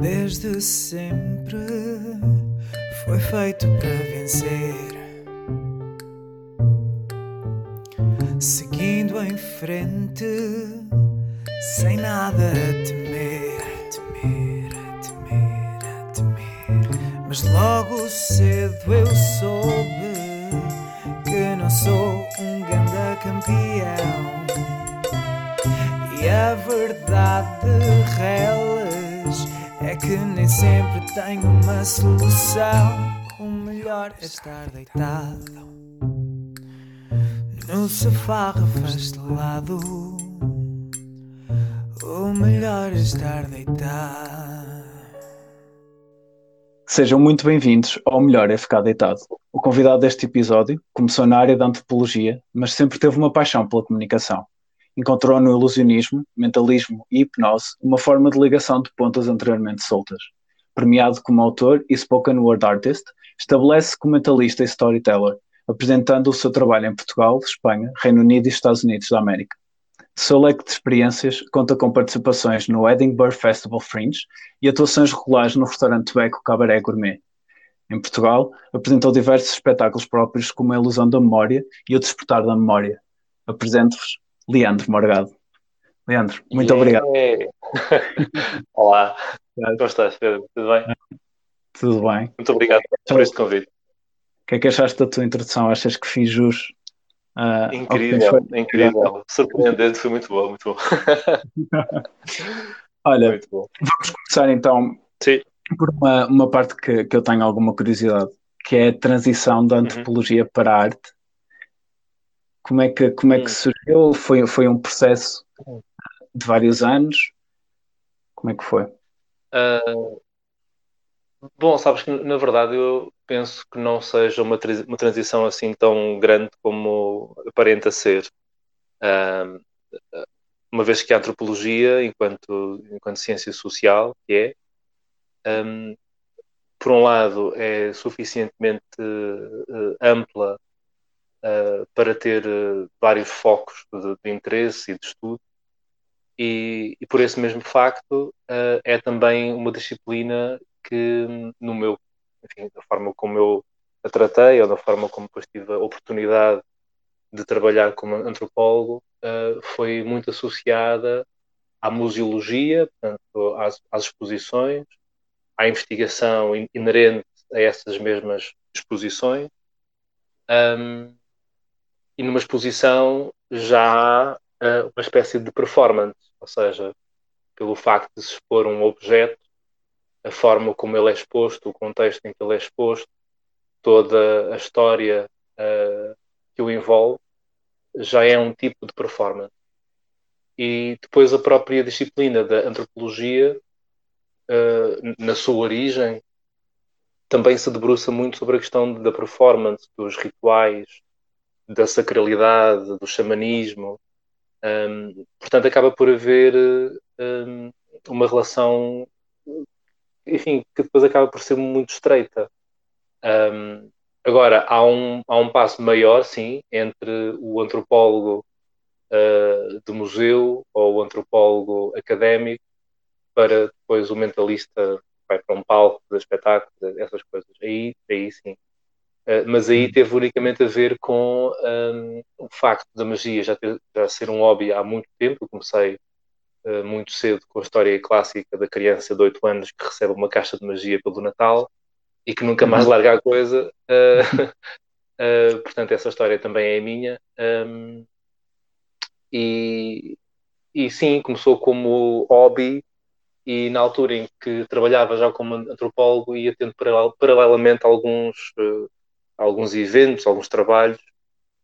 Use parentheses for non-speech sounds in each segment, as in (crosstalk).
Desde sempre foi feito para vencer. Seguindo em frente, sem nada a temer, a temer, a temer, a temer. Mas logo cedo eu soube que não sou um grande campeão. E a verdade é que nem sempre tenho uma solução. O melhor é estar deitado no sofá refastelado. O melhor é estar deitado. Sejam muito bem-vindos ao Melhor é Ficar Deitado. O convidado deste episódio começou na área da antropologia, mas sempre teve uma paixão pela comunicação. Encontrou no ilusionismo, mentalismo e hipnose uma forma de ligação de pontas anteriormente soltas. Premiado como autor e spoken word artist, estabelece como mentalista e storyteller, apresentando o seu trabalho em Portugal, Espanha, Reino Unido e Estados Unidos da América. Seu leque de experiências conta com participações no Edinburgh Festival Fringe e atuações regulares no restaurante Beco Cabaré Gourmet. Em Portugal, apresentou diversos espetáculos próprios como A Ilusão da Memória e O Despertar da Memória. Apresento-vos Leandro Morgado. Leandro, muito Yeah. obrigado. (laughs) Olá, como estás, Pedro? Tudo bem? Tudo bem? Muito obrigado por este convite. O que é que achaste da tua introdução? Achas que fiz jus? tens Incrível, incrível. Surpreendente, foi muito bom, muito bom. (laughs) Olha, Muito bom. vamos começar então Sim, por uma, uma parte que, que eu tenho alguma curiosidade, que é a transição da antropologia para a arte. Como é que, como é que Hum. surgiu? Foi, foi um processo de vários anos? Como é que foi? Ah, bom, sabes que na verdade eu penso que não seja uma, uma transição assim tão grande como aparenta ser. Ah, uma vez que a antropologia, enquanto, enquanto ciência social, que é, um, por um lado, é suficientemente eh, ampla eh, para ter eh, vários focos de, de interesse e de estudo, e, e por esse mesmo facto, eh, é também uma disciplina que, no meu, enfim, da forma como eu a tratei, ou da forma como depois tive a oportunidade de trabalhar como antropólogo, foi muito associada à museologia, portanto, às, às exposições, à investigação in- inerente a essas mesmas exposições. Um, numa exposição já há uh, uma espécie de performance, ou seja, pelo facto de se expor um objeto, a forma como ele é exposto, o contexto em que ele é exposto, toda a história uh, que o envolve, já é um tipo de performance. E depois a própria disciplina da antropologia, uh, na sua origem, também se debruça muito sobre a questão da performance, dos rituais, da sacralidade, do xamanismo. Um, portanto, acaba por haver um, uma relação, enfim, que depois acaba por ser muito estreita. Um, agora, há um, há um passo maior, sim, entre o antropólogo uh, museu ou o antropólogo académico para depois o mentalista vai para um palco de espetáculo, essas coisas. Aí, aí sim. Uh, mas aí teve unicamente a ver com um, o facto da magia já, ter, já ser um hobby há muito tempo. Eu comecei uh, muito cedo com a história clássica da criança de 8 anos que recebe uma caixa de magia pelo Natal e que nunca mais larga a coisa. Uh, (laughs) portanto, essa história também é minha. Um, e, e sim, começou como hobby e na altura em que trabalhava já como antropólogo ia tendo paralelamente alguns uh, alguns eventos, alguns trabalhos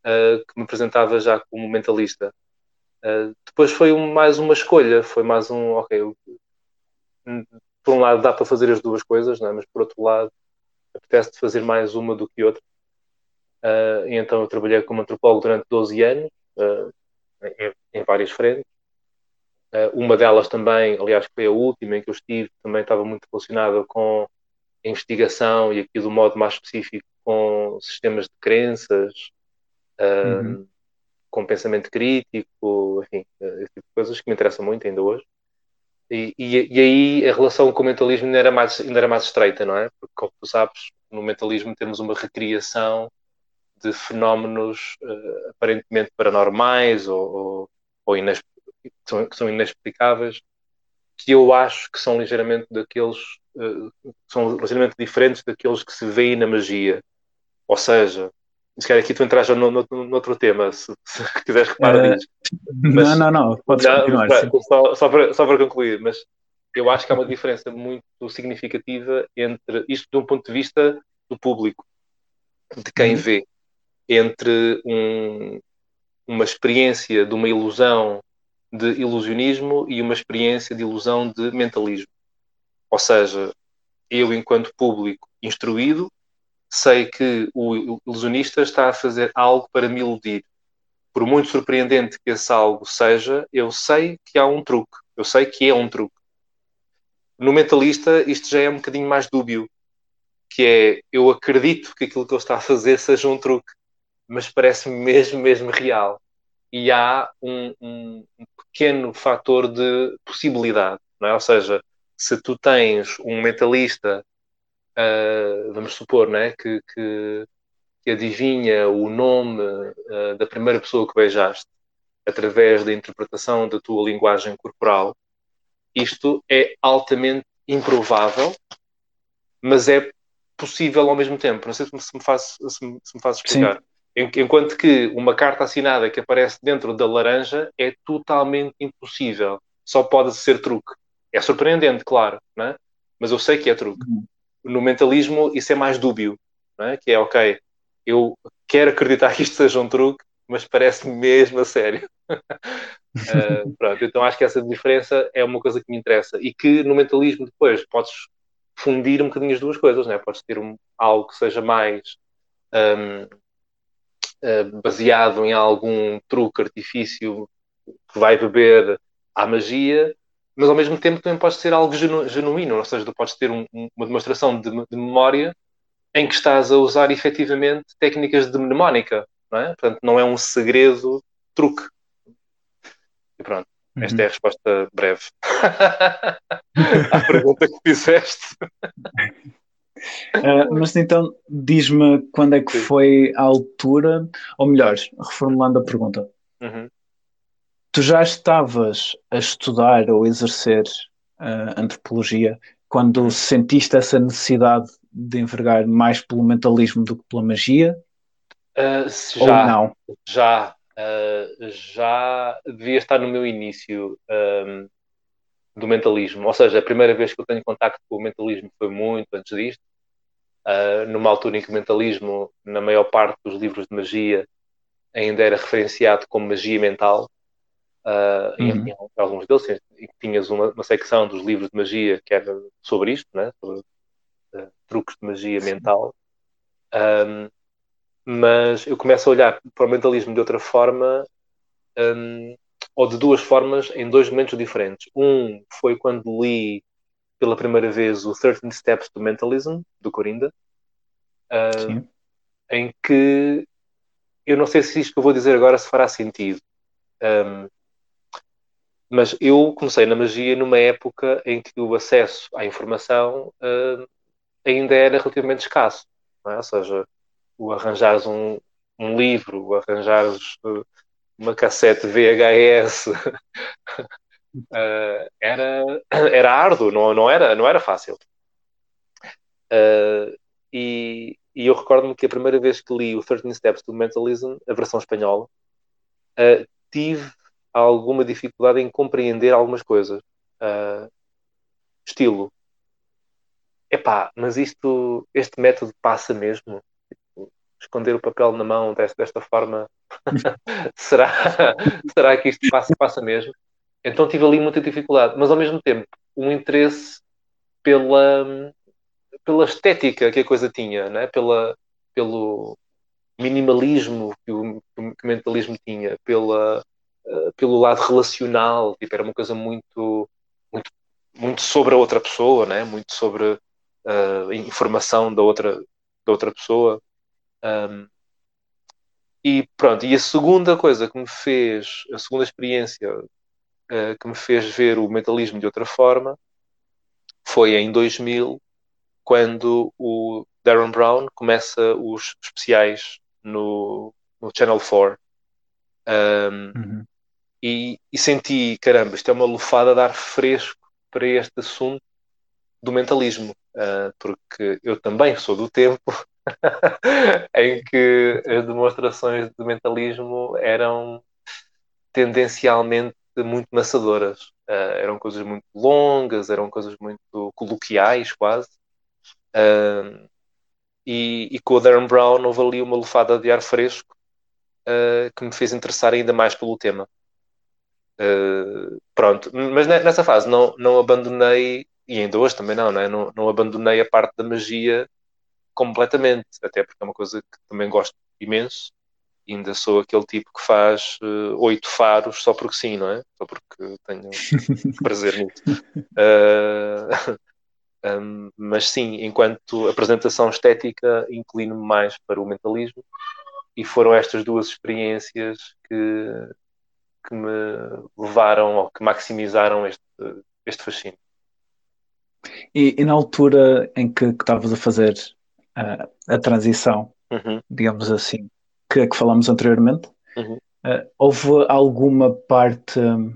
uh, que me apresentava já como mentalista. Uh, depois foi um, mais uma escolha, foi mais um, ok, eu, por um lado dá para fazer as duas coisas, não é? mas por outro lado apetece fazer mais uma do que outra. Uh, e então eu trabalhei como antropólogo durante 12 anos, em, em, várias frentes. uma delas também, aliás, foi a última em que eu estive, também estava muito relacionada com a investigação e aqui do modo mais específico com sistemas de crenças, uh, uhum. com pensamento crítico, enfim, esse tipo de coisas que me interessam muito ainda hoje. e, e, e, aí a relação com o mentalismo ainda era, mais, ainda era mais estreita, não é? Porque, como tu sabes, no mentalismo temos uma recriação de fenómenos uh, aparentemente paranormais ou, ou, ou inesp são, que são inexplicáveis, que eu acho que são ligeiramente daqueles, uh, são ligeiramente diferentes daqueles que se vêem na magia. Ou seja, se calhar aqui tu entras no, no, no, outro tema, se, se (laughs) quiseres reparar uh, nisso. Mas, não, não, não, podes continuar. só, só, para, só para concluir, mas eu acho que há uma diferença muito significativa entre isto de um ponto de vista do público, de quem uhum. vê, entre um, uma experiência de uma ilusão de ilusionismo e uma experiência de ilusão de mentalismo. Ou seja, eu, enquanto público instruído, sei que o ilusionista está a fazer algo para me iludir. Por muito surpreendente que esse algo seja, eu sei que há um truque. Eu sei que é um truque. No mentalista, isto já é um bocadinho mais dúbio, que é eu acredito que aquilo que ele está a fazer seja um truque, mas parece mesmo, mesmo real. E há um, um, pequeno fator de possibilidade, não é? Ou seja, se tu tens um mentalista uh, vamos supor, né, que, que, que adivinha o nome uh, da primeira pessoa que beijaste através da interpretação da tua linguagem corporal, isto é altamente improvável, mas é possível ao mesmo tempo. Não sei se me faz, se me, se me faz explicar. Sim. Enquanto que uma carta assinada que aparece dentro da laranja é totalmente impossível. Só pode ser truque. É surpreendente, claro, né? mas eu sei que é truque. Uhum no mentalismo isso é mais dúbio, é? que é ok, eu quero acreditar que isto seja um truque, mas parece mesmo a sério. uh, (laughs) pronto, então acho que essa diferença é uma coisa que me interessa e que no mentalismo depois podes fundir um bocadinho as duas coisas, né? podes ter um, algo que seja mais um, uh, eh, baseado em algum truque, artifício que vai beber à magia mas ao mesmo tempo também pode ser algo genu genuíno, ou seja, tu podes ter um, uma demonstração de, de, memória em que estás a usar efetivamente técnicas de mnemónica, não é? Portanto, não é um segredo truque. E pronto, uhum. esta é a resposta breve (laughs) à pergunta que fizeste. Uh, mas então, diz-me quando é que Sim. foi a altura, ou melhor, reformulando a pergunta, uhum tu já estavas a estudar ou exercer uh, antropologia quando sentiste essa necessidade de envergar mais pelo mentalismo do que pela magia? Uh, já, ou não? Já, uh, já devia estar no meu início um, do mentalismo. Ou seja, a primeira vez que eu tenho contacto com o mentalismo foi muito antes disto. Uh, numa altura em que o mentalismo, na maior parte dos livros de magia, ainda era referenciado como magia mental, Uh, uhum. em, em, alguns deles tinhas uma, uma, secção dos livros de magia que era sobre isto, né? sobre uh, truques de magia mental. Um, mas eu começo a olhar para o mentalismo de outra forma, um, ou de duas formas, em dois momentos diferentes. Um foi quando li pela primeira vez o 13 Steps to Mentalism, do Corinda, uh, em que eu não sei se isto que eu vou dizer agora se fará sentido. Um, mas eu comecei na magia numa época em que o acesso à informação uh, ainda era relativamente escasso. É? Ou seja, o arranjares um, um livro, o arranjares uh, uma cassete VHS, (laughs) uh, era, era árduo, não, não, era, não era fácil. E, e, eu recordo-me que a primeira vez que li o 13 Steps do Mentalism, a versão espanhola, tive alguma dificuldade em compreender algumas coisas. Uh, estilo, epá, mas isto, este método passa mesmo? Tipo, esconder o papel na mão desta, desta forma, (laughs) será, (laughs) será que isto passa, passa mesmo? Então tive ali muita dificuldade, mas ao mesmo tempo um interesse pela, pela estética que a coisa tinha, né? pela, pelo minimalismo que o, que o mentalismo tinha, pela, eh, pelo lado relacional, tipo, era uma coisa muito, muito, muito sobre a outra pessoa, né? muito sobre uh, informação da outra, da outra pessoa. Um, e pronto, e a segunda coisa que me fez, a segunda experiência uh, que me fez ver o mentalismo de outra forma foi em 2000, quando o Darren Brown começa os especiais no, no Channel 4. Um, uhum. E, e, senti, caramba, isto é uma lufada de ar fresco para este assunto do mentalismo, uh, porque eu também sou do tempo (laughs) em que as demonstrações de mentalismo eram tendencialmente muito maçadoras. Uh, eram coisas muito longas, eram coisas muito coloquiais, quase. Uh, e, e, com o Darren Brown houve ali uma lufada de ar fresco uh, que me fez interessar ainda mais pelo tema. Pronto, mas nessa fase não, não abandonei, e ainda hoje também não, né? não, não abandonei a parte da magia completamente, até porque é uma coisa que também gosto imenso ainda sou aquele tipo que faz uh, oito faros só porque sim, não é? Só porque tenho (laughs) prazer nisso. Uh, (laughs) um, mas sim, enquanto apresentação estética, inclino-me mais para o mentalismo e foram estas duas experiências que, que me levaram ou que maximizaram este, este fascínio. E, e na altura em que estavas a fazer uh, a transição, uhum. digamos assim, que, que falámos anteriormente, uhum. uh, houve alguma parte um,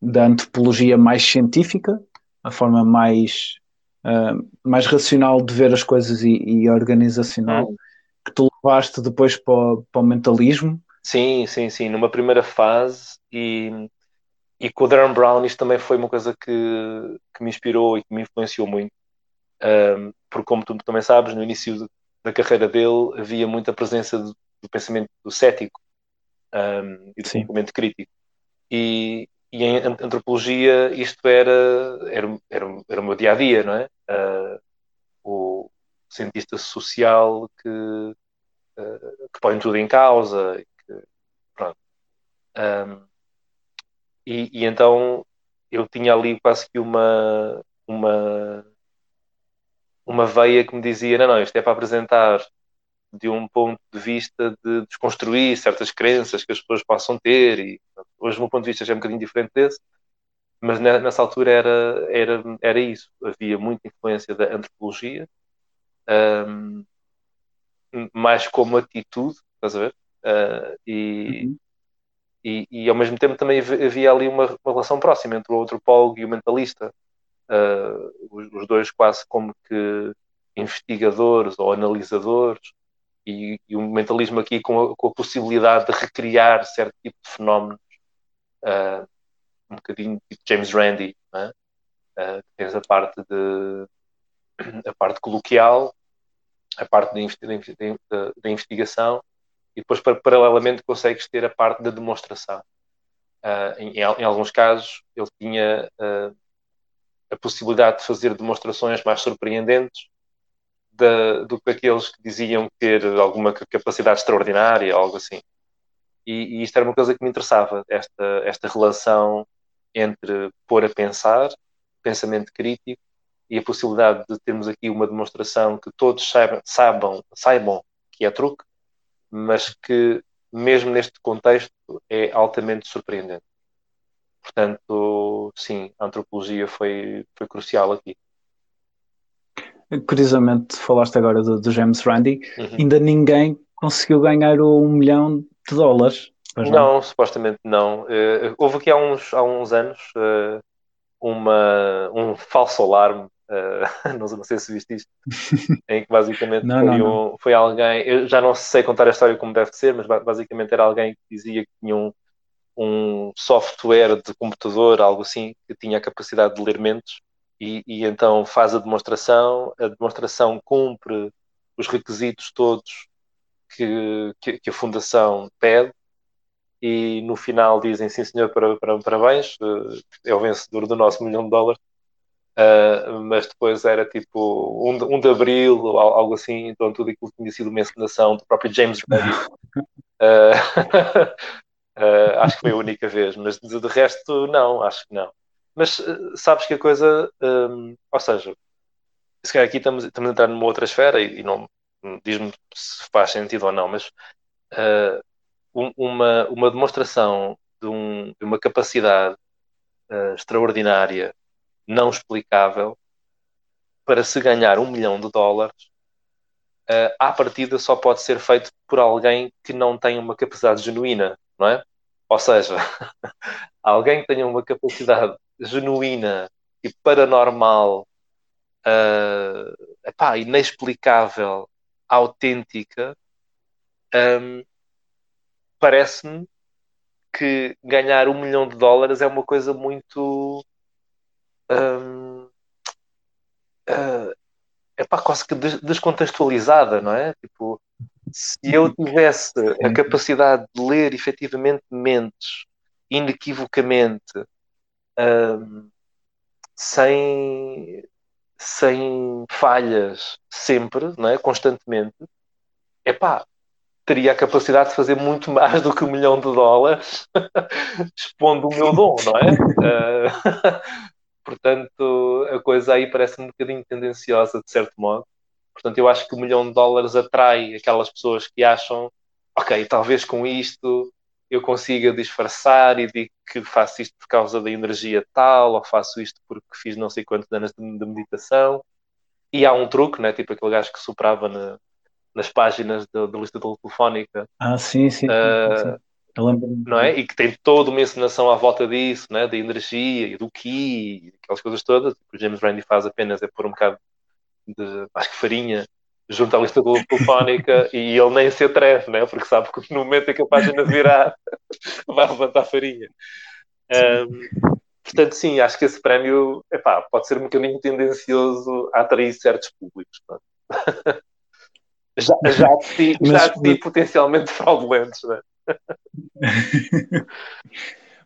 da antropologia mais científica, a forma mais, uh, mais racional de ver as coisas e, e organizacional, uhum. que tu levaste depois para o, para o mentalismo? Sim, sim, sim. Numa primeira fase e, e com o Darren Brown isto também foi uma coisa que, que me inspirou e que me influenciou muito. Um, porque como tu também sabes, no início da carreira dele havia muita presença de, do pensamento cético um, e do Sim. pensamento crítico. E, e, em antropologia isto era, era, era, era o meu dia a dia, não é? Uh, o cientista social que, uh, que põe tudo em causa. Um, e, e, então eu tinha ali quase que uma, uma, uma veia que me dizia: não, não, isto é para apresentar de um ponto de vista de desconstruir certas crenças que as pessoas possam ter. E hoje, o meu ponto de vista já é um bocadinho diferente desse, mas nessa altura era, era, era isso. Havia muita influência da antropologia, um, mais como atitude, estás a ver? Uh, e, uhum. E, e, ao mesmo tempo também havia ali uma, uma, relação próxima entre o antropólogo e o mentalista. Uh, os, os dois quase como que investigadores ou analisadores. E, e o mentalismo aqui com a, com a, possibilidade de recriar certo tipo de fenómenos, uh, um bocadinho tipo James Randi, uh, tens a parte de a parte coloquial, a parte da investigação e depois paralelamente consegues ter a parte da demonstração. Uh, em, em, alguns casos ele tinha uh, a possibilidade de fazer demonstrações mais surpreendentes do que aqueles que diziam ter alguma capacidade extraordinária, algo assim. E, e, isto era uma coisa que me interessava, esta, esta relação entre pôr a pensar, pensamento crítico, e a possibilidade de termos aqui uma demonstração que todos saibam, saibam, saibam que é truque, mas que, mesmo neste contexto, é altamente surpreendente. Portanto, sim, a antropologia foi, foi crucial aqui. Curiosamente, falaste agora do, do James Randi, uhum. ainda ninguém conseguiu ganhar o um milhão de dólares. Não, não, supostamente não. Uh, houve aqui há uns, há uns anos uh, uma, um falso alarme, uh, (laughs) não, não, sei se viste isto, (laughs) em que basicamente não, foi, não, um, foi, alguém, eu já não sei contar a história como deve ser, mas basicamente era alguém que dizia que tinha um, um software de computador, algo assim, que tinha a capacidade de ler mentes e, e, então faz a demonstração, a demonstração cumpre os requisitos todos que, que, que a Fundação pede e no final dizem sim senhor, para, para, parabéns, eh, é o vencedor do nosso milhão de dólares. Uh, mas depois era tipo 1 um, um de abril ou algo assim, então tudo aquilo tinha sido uma encenação do próprio James Randi. Uh, uh, acho que foi a única vez, mas de, de resto, não, acho que não. Mas sabes que a coisa, um, ou seja, se calhar aqui estamos, estamos a entrar numa outra esfera e, e não diz-me se faz sentido ou não, mas uma, uma demonstração de, um, de, uma capacidade extraordinária, não explicável, para se ganhar um milhão de dólares, uh, à partida só pode ser feito por alguém que não tem uma capacidade genuína, não é? Ou seja, (laughs) alguém que tenha uma capacidade genuína e paranormal, uh, epá, inexplicável, autêntica, um, parece-me que ganhar um milhão de dólares é uma coisa muito. Um, uh, epá, quase que descontextualizada, não é? Tipo, se eu tivesse a capacidade de ler efetivamente mentes, inequivocamente, um, sem, sem falhas, sempre, não é? constantemente, epá, teria a capacidade de fazer muito mais do que um milhão de dólares (laughs) expondo o meu dom, não é? (laughs) Portanto, a coisa aí parece um bocadinho tendenciosa, de certo modo. Portanto, eu acho que o milhão de dólares atrai aquelas pessoas que acham, ok, talvez com isto eu consiga disfarçar e digo que faço isto por causa da energia tal, ou faço isto porque fiz não sei quantos anos de meditação. E há um truque, né? tipo aquele gajo que soprava na, nas páginas da, lista telefónica. Ah, sim, sim. Sim. Eu lembro não é? E que tem toda uma encenação à volta disso, né? da energia e do ki, aquelas coisas todas. O que o James Randi faz apenas é pôr um bocado de, acho que farinha, junto à lista telefónica (laughs) e ele nem se atreve, né? porque sabe que no momento em que a página virar (laughs) vai levantar farinha. Um, portanto, sim, acho que esse prémio epá, pode ser um bocadinho tendencioso a atrair certos públicos. (laughs) já, (laughs) já, de si, já de si potencialmente fraudulentos. Né? (laughs)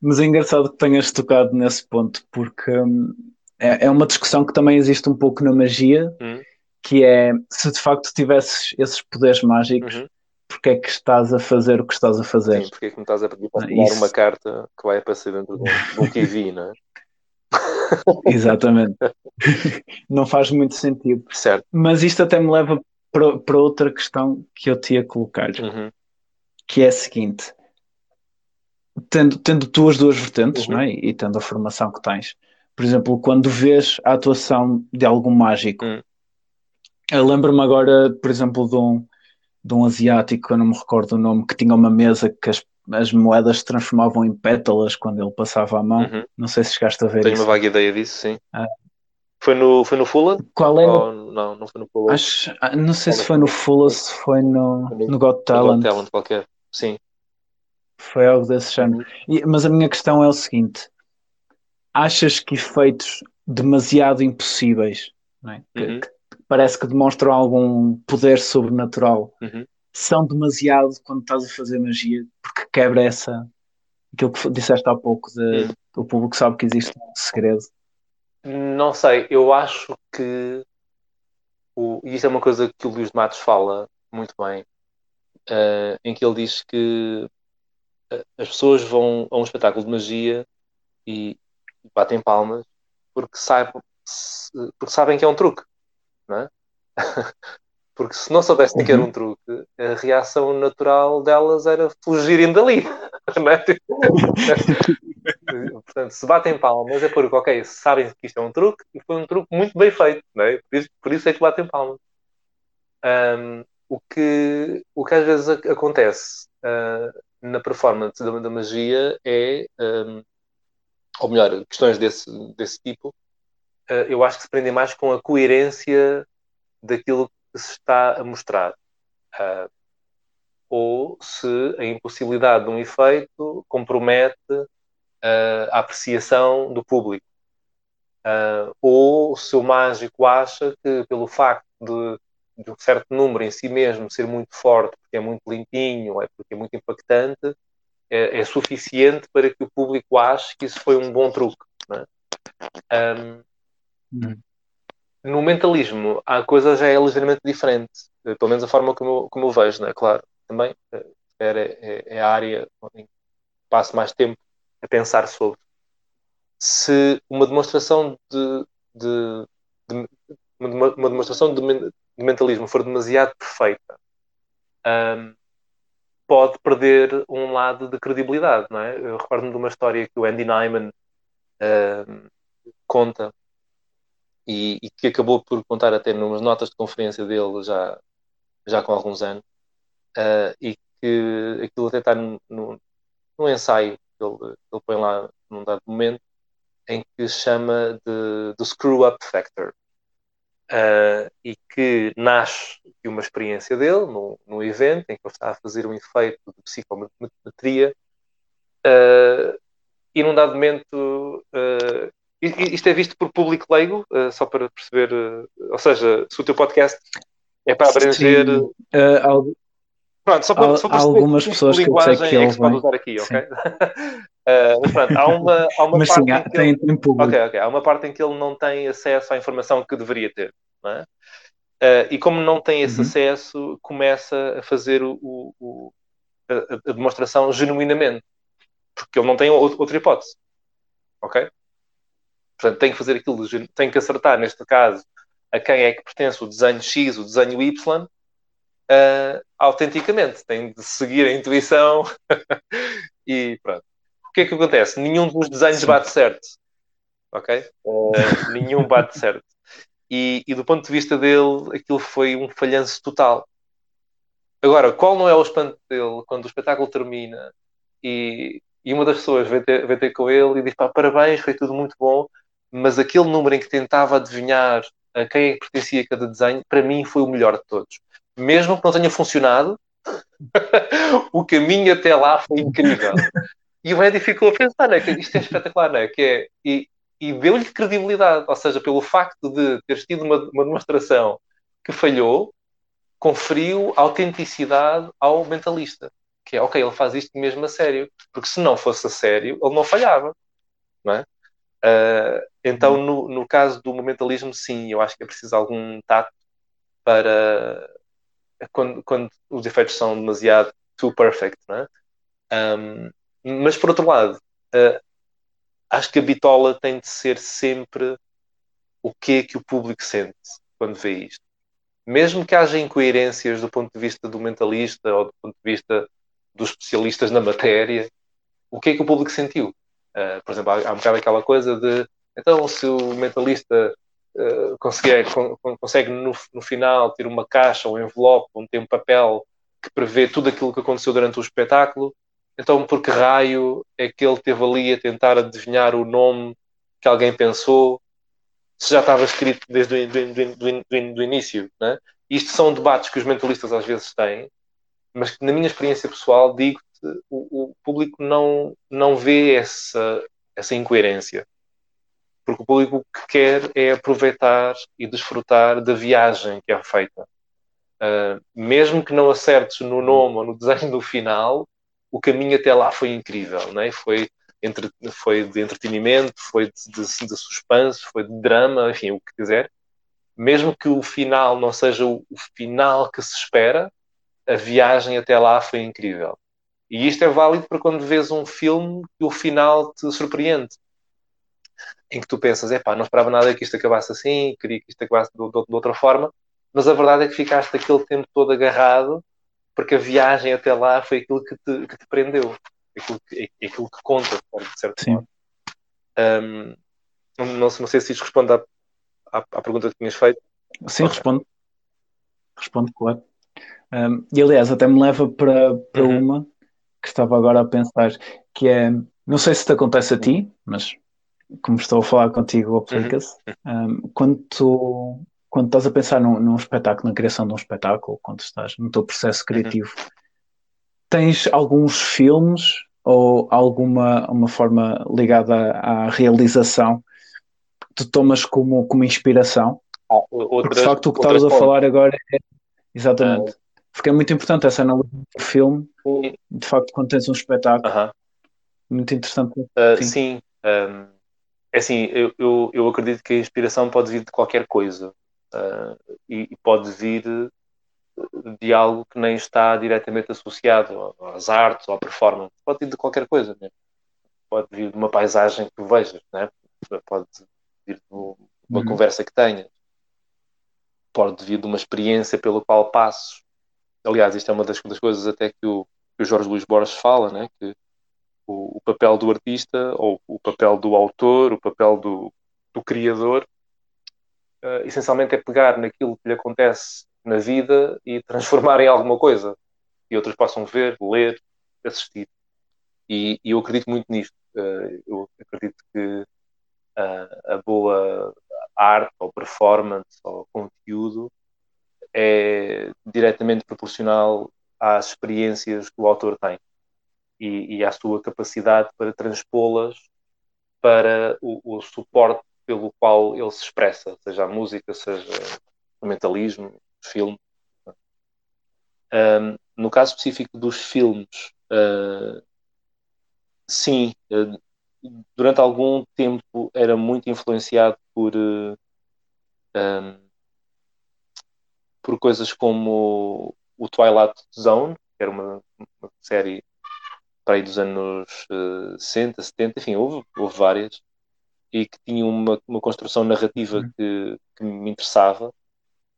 Mas é engraçado que tenhas tocado nesse ponto, porque hum, é, é uma discussão que também existe um pouco na magia, hum. que é se de facto tivesses esses poderes mágicos, uhum. porque é que estás a fazer o que estás a fazer? Sim, porque é que me estás a pedir para ah, Isso... uma carta que vai aparecer dentro de um, de um kiwi, (laughs) não é? Exatamente. não faz muito sentido. Certo. Mas isto até me leva para, para outra questão que eu te ia colocar, uhum. que é a seguinte: tendo, tendo tu as duas vertentes, uhum. não é? E tendo a formação que tens, por exemplo, quando vês a atuação de algum mágico, hum. eu lembro-me agora, por exemplo, de um, de um asiático, eu não me recordo o nome, que tinha uma mesa que as, as moedas se transformavam em pétalas quando ele passava a mão. Uhum. Não sei se chegaste a ver Tenho isso. uma vaga ideia disso, sim. Ah. Foi no, foi no Fula? Qual é? Ou, não, não foi no Fula. Acho, ah, não sei se foi no Fula, se foi no, no Got Talent. No Got Talent qualquer, sim. Foi algo desse género. E, mas a minha questão é o seguinte: achas que efeitos demasiado impossíveis, é? que, uhum. que, parece que demonstram algum poder sobrenatural, uhum. são demasiado quando estás a fazer magia, porque quebra essa aquilo que disseste há pouco de, uhum. o público sabe que existe um segredo. Não sei, eu acho que o, e isto é uma coisa que o Luís de Matos fala muito bem, uh, em que ele diz que uh, as pessoas vão a um espetáculo de magia e, batem palmas porque, saibam, porque sabem que é um truque, não é? (laughs) Porque se não soubessem uhum. que era um truque, a reação natural delas era fugirem dali. (laughs) Não é? (laughs) Portanto, se batem palmas é porque, ok, sabem que isto é um truque e foi um truque muito bem feito. Não é? por, isso, por isso é que batem palmas. Um, o, que, o que às vezes acontece uh, na performance da, da magia é um, ou melhor, questões desse, desse tipo, uh, eu acho que se prendem mais com a coerência daquilo que se está a mostrar. Uh, ou se a impossibilidade de um efeito compromete uh, a apreciação do público. ou se o mágico acha que, pelo facto de, de um certo número em si mesmo ser muito forte, porque é muito limpinho, é porque é muito impactante, é, é, suficiente para que o público ache que isso foi um bom truque. É? Um, uhum. No mentalismo, a coisa já é ligeiramente diferente, eh, pelo menos a forma como eu, como eu vejo, não é? Claro, também eh, é, é, a área em que passo mais tempo a pensar sobre. Se uma demonstração de, de, de uma, demonstração de, mentalismo for demasiado perfeita, um, pode perder um lado de credibilidade, não é? Eu recordo-me de uma história que o Andy Nyman uh, conta e, e, que acabou por contar até numas notas de conferência dele já, já com alguns anos, uh, e que aquilo até está no, no ensaio que ele, ele põe lá num dado momento, em que chama de, do Screw Up Factor. Uh, e que nasce de uma experiência dele num, num evento em que ele está a fazer um efeito de psicometria uh, e num dado momento uh, isto é visto por público leigo, só para perceber, ou seja, se o teu podcast é para abranger Pronto, só para, só para há algumas pessoas que eu sei que é que se pode usar aqui, ok? uh, (laughs) mas pronto, há uma, há uma mas parte sim, há, tem, ele... tem público. Okay, okay. Há uma parte em que ele não tem acesso à informação que deveria ter, não é? Uh, e como não tem esse uhum. acesso, começa a fazer o, o a, a, demonstração genuinamente, porque ele não tem outra hipótese, ok? Portanto, tem que fazer aquilo, tem que acertar, neste caso, a quem é que pertence o desenho X, o desenho Y, uh, autenticamente. Tem de seguir a intuição (laughs) e pronto. O que é que acontece? Nenhum dos desenhos bate certo. Ok? Uh, (laughs) nenhum bate certo. E, e, do ponto de vista dele, aquilo foi um falhanço total. Agora, qual não é o espanto dele quando o espetáculo termina e, e uma das pessoas vem ter, vem ter com ele e diz: pá, parabéns, foi tudo muito bom, mas aquele número em que tentava adivinhar a quem é que pertencia cada desenho, para mim foi o melhor de todos mesmo que não tenha funcionado, (laughs) o caminho até lá foi incrível. E o Eddie ficou a pensar, né, que isto é espetacular, né, que é, e, e deu-lhe credibilidade, ou seja, pelo facto de teres tido uma, uma demonstração que falhou, conferiu autenticidade ao mentalista. Que é, ok, ele faz isto mesmo a sério. Porque se não fosse a sério, ele não falhava. Não é? Uh, então, no, no caso do momentalismo, sim, eu acho que é preciso algum tato para, quando, quando os efeitos são demasiado too perfect, é? Um, mas por outro lado, uh, acho que a bitola tem de ser sempre o que é que o público sente quando vê isto. Mesmo que haja incoerências do ponto de vista do mentalista ou do ponto de vista dos especialistas na matéria, o que é que o público sentiu? Uh, por exemplo, há, há um bocado aquela coisa de então, se o mentalista uh, consegue, consegue no, no, final ter uma caixa, um envelope, um, tem um papel que prevê tudo aquilo que aconteceu durante o espetáculo. Então, por que raio é que ele teve ali a tentar adivinhar o nome que alguém pensou, se já estava escrito desde o do, do, do, do início? Né? Isto são debates que os mentalistas às vezes têm, mas que, na minha experiência pessoal, digo-te, o, o, público não, não vê essa, essa incoerência porque o público que quer é aproveitar e desfrutar da viagem que é feita. Uh, mesmo que não acertes no nome ou no desenho do final, o caminho até lá foi incrível, né? foi, entre, foi de entretenimento, foi de, de, de, suspense, foi de drama, enfim, o que quiser. Mesmo que o final não seja o, o final que se espera, a viagem até lá foi incrível. E isto é válido para quando vês um filme que o final te surpreende em que tu pensas, epá, não esperava nada que isto acabasse assim, queria que isto acabasse de, de, de, outra forma, mas a verdade é que ficaste aquele tempo todo agarrado, porque a viagem até lá foi aquilo que te, que te prendeu, aquilo que, é, aquilo que conta, de certo Sim. modo. Um, não, não sei se isto responde à, à, à, pergunta que tinhas feito. Sim, okay. responde. Responde, claro. Um, e aliás, até me leva para, para uhum. uma que estava agora a pensar, que é, não sei se te acontece a ti, mas como estou a falar contigo, aplica-se. Uhum. Um, quando tu quando estás a pensar num, num, espetáculo, na criação de um espetáculo, quando estás no teu processo uhum. criativo, uhum. tens alguns filmes ou alguma uma forma ligada à realização que tu tomas como, como inspiração? Ah, outras, Porque de facto o que estavas a falar agora é exatamente. Ah. Porque é muito importante essa análise do filme, de facto, quando tens um espetáculo. Uh -huh. Muito interessante. Uh, sim. Um é assim, eu, eu, eu, acredito que a inspiração pode vir de qualquer coisa uh, e, e, pode vir de algo que nem está diretamente associado às artes ou à performance. Pode vir de qualquer coisa, né? pode vir de uma paisagem que vejas, né? pode vir de uma uhum. conversa que tenhas, pode vir de uma experiência pelo qual passos. Aliás, isto é uma das, das coisas até que o, que o Jorge Luís Borges fala, né? que o, o, papel do artista, ou o papel do autor, o papel do, do criador, uh, essencialmente é pegar naquilo que lhe acontece na vida e transformar em alguma coisa. E outros possam ver, ler, assistir. E, e eu acredito muito nisto. Uh, eu acredito que a boa arte ou performance ou conteúdo é diretamente proporcional às experiências que o autor tem e, e à sua capacidade para transpô-las para o, o, suporte pelo qual ele se expressa, seja a música, seja o mentalismo, filme. Um, no caso específico dos filmes, uh, sim, uh, durante algum tempo era muito influenciado por uh, um, por coisas como o Twilight Zone, que era uma, uma série para aí dos anos uh, 60, 70, enfim, houve, houve várias, e que tinha uma, uma construção narrativa uhum. que, que me interessava.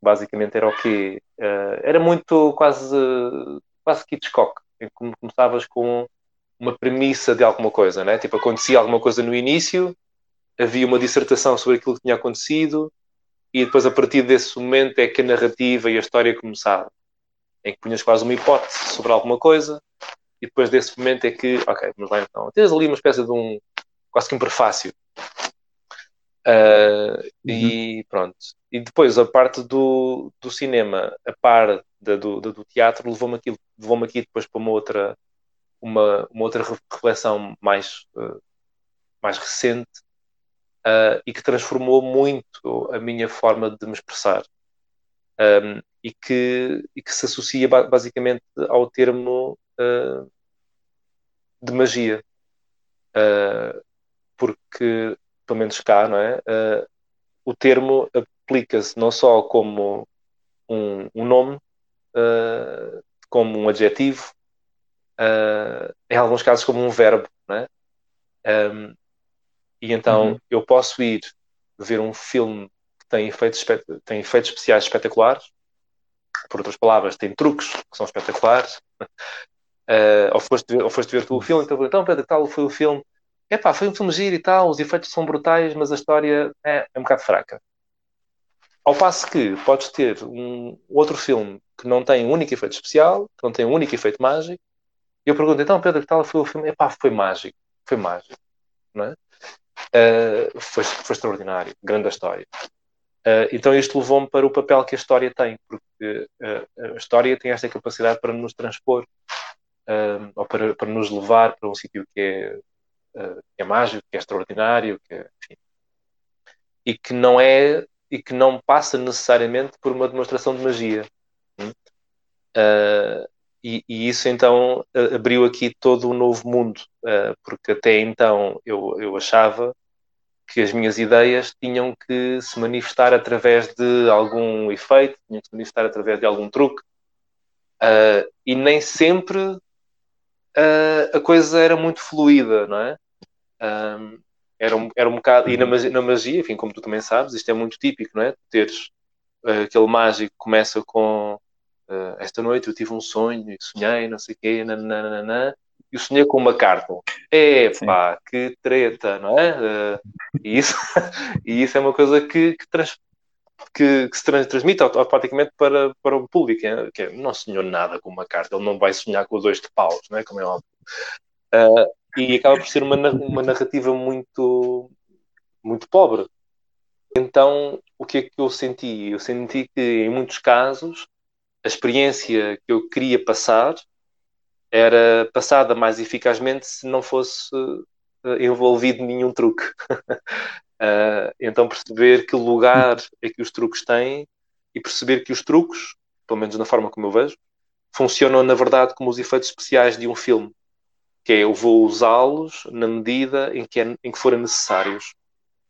Basicamente era o quê? Uh, era muito quase, quase Hitchcock, em que começavas com uma premissa de alguma coisa, né? Tipo, acontecia alguma coisa no início, havia uma dissertação sobre aquilo que tinha acontecido, e depois, a partir desse momento, é que a narrativa e a história começava. Em que punhas quase uma hipótese sobre alguma coisa, e depois desse momento é que, ok, vamos lá então. Tens ali uma espécie de um, quase que um prefácio. Uh, uhum. E pronto. E depois a parte do, do cinema, a par da, do, da, do teatro, levou-me aqui, levou aqui depois para uma outra, uma, uma outra reflexão mais, uh, mais recente uh, e que transformou muito a minha forma de me expressar. Um, e, que, e que se associa basicamente ao termo uh, de magia. porque, pelo menos cá, não é? o termo aplica-se não só como um, um nome, como um adjetivo, uh, em alguns casos como um verbo, né? Um, e então uhum. eu posso ir ver um filme que tem efeitos, tem efeitos especiais espetaculares, por outras palavras, tem truques que são espetaculares. (laughs) Uh, ou, foste ver, ou foste ver tu o filme, então, então Pedro, tal foi o filme. Epá, foi um filme giro e tal, os efeitos são brutais, mas a história é, é um bocado fraca. Ao passo que podes ter um outro filme que não tem um único efeito especial, que não tem um único efeito mágico, e eu pergunto, então, Pedro, que tal foi o filme? Epá, foi mágico, foi mágico, não é? Uh, foi, foi extraordinário, grande a história. Uh, então isto levou-me para o papel que a história tem, porque uh, a história tem esta capacidade para nos transpor, ou para, para nos levar para um sítio que é, que é mágico, que é extraordinário, que é, enfim, e que não é e que não passa necessariamente por uma demonstração de magia. Uh, e, e, isso então abriu aqui todo um novo mundo, uh, porque até então eu, eu achava que as minhas ideias tinham que se manifestar através de algum efeito, tinham que se manifestar através de algum truque, uh, e nem sempre uh, a coisa era muito fluida, não é? Um, era, um, era um bocado, e na magia, na magia, enfim, como tu também sabes, isto é muito típico, não é? Teres aquele mágico que começa com uh, esta noite eu tive um sonho e sonhei, não sei o quê, nananana, e eu sonhei com uma carta. É pá, que treta, não é? Uh, e, isso, (laughs) e isso é uma coisa que, que, trans, que, que se trans, transmite automaticamente para, para o público, é, que é, não sonhou nada com uma carta, ele não vai sonhar com dois de paus, não é? Como é óbvio. Uh, e acaba por ser uma, uma narrativa muito, muito pobre. Então, o que é que eu senti? Eu senti que, em muitos casos, a experiência que eu queria passar era passada mais eficazmente se não fosse uh, envolvido nenhum truque. (laughs) uh, então perceber que lugar é que os truques têm e perceber que os truques, pelo menos na forma como eu vejo, funcionam na verdade como os efeitos especiais de um filme, que é eu vou usá-los na medida em que, é, em que forem necessários.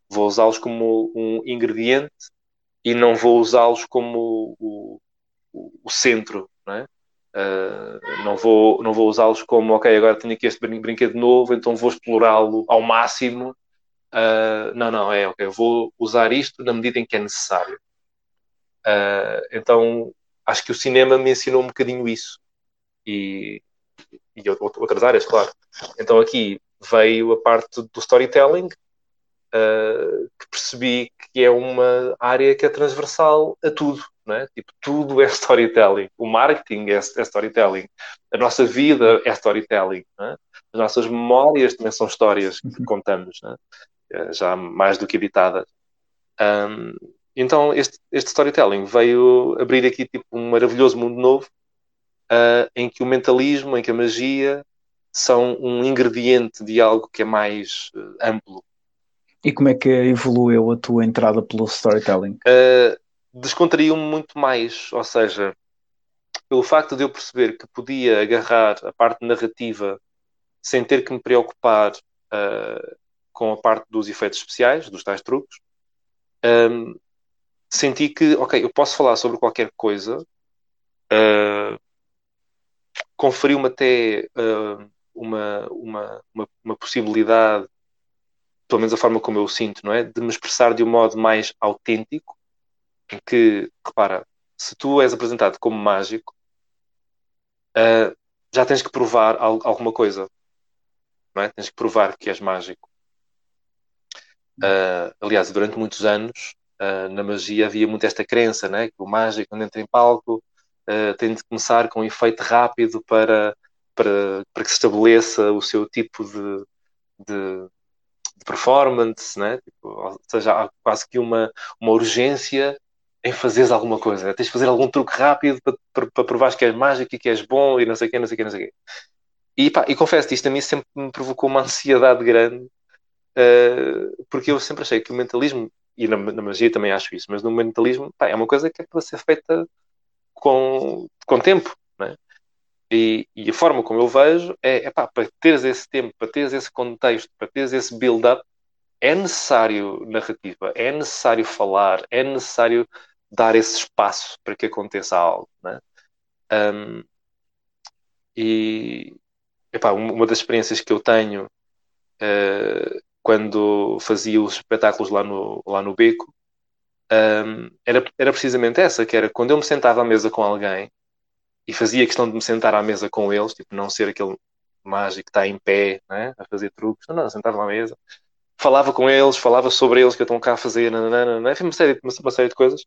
Vou usá-los como um ingrediente e não vou usá-los como o, o, centro, não é? Uh, não vou, não vou usá-los como, ok, agora tenho aqui este brinquedo novo, então vou explorá-lo ao máximo. Uh, não, não, é, ok, vou usar isto na medida em que é necessário. Uh, então, acho que o cinema me ensinou um bocadinho isso. E, e outras áreas, claro. Então aqui veio a parte do storytelling, uh, que percebi que é uma área que é transversal a tudo, é? Tipo, tudo é (laughs) storytelling. O marketing é, é storytelling. A nossa vida é storytelling. É? As nossas memórias também são histórias que uhum. contamos, é? Já mais do que habitadas. Um, então, este, este storytelling veio abrir aqui tipo, um maravilhoso mundo novo uh, em que o mentalismo, em que a magia são um ingrediente de algo que é mais uh, amplo. E como é que evoluiu a tua entrada pelo storytelling? Uh, Descontraiu-me muito mais, ou seja, pelo facto de eu perceber que podia agarrar a parte narrativa sem ter que me preocupar uh, com a parte dos efeitos especiais, dos tais truques, um, senti que, ok, eu posso falar sobre qualquer coisa, uh, conferiu-me até uh, uma, uma, uma, uma, possibilidade, pelo menos a forma como eu o sinto, não é? De me expressar de um modo mais autêntico, em que, repara, se tu és apresentado como mágico, uh, já tens que provar al alguma coisa, não é? Tens que provar que és mágico. Uh, aliás, durante muitos anos, uh, na magia havia muito esta crença, né? que o mágico, quando entra em palco, uh, tem de começar com um efeito rápido para, para, para que se estabeleça o seu tipo de, de, de performance, né? Tipo, ou seja, há quase que uma, uma urgência em fazeres alguma coisa. Tens de fazer algum truque rápido para, para, para provares que és mágico e que és bom e não sei o quê, não sei o quê, não sei o quê. E, pá, e confesso isto a mim sempre me provocou uma ansiedade grande, uh, porque eu sempre achei que o mentalismo, e na, na magia também acho isso, mas no mentalismo pá, é uma coisa que é para ser feita com, com tempo, né? E, e, a forma como eu vejo é, é pá, para teres esse tempo, para teres esse contexto, para teres esse build-up, é necessário narrativa, é necessário falar, é necessário dar esse espaço para que aconteça algo. Né? Um, e epá, uma das experiências que eu tenho uh, quando fazia os espetáculos lá no, lá no Beco um, era, era precisamente essa, que era quando eu me sentava à mesa com alguém e fazia questão de me sentar à mesa com eles, tipo, não ser aquele mágico que está em pé né, a fazer truques, não, não, sentava à mesa, falava com eles, falava sobre eles que eu estou cá a fazer, nananana, uma, série, uma, uma série de coisas,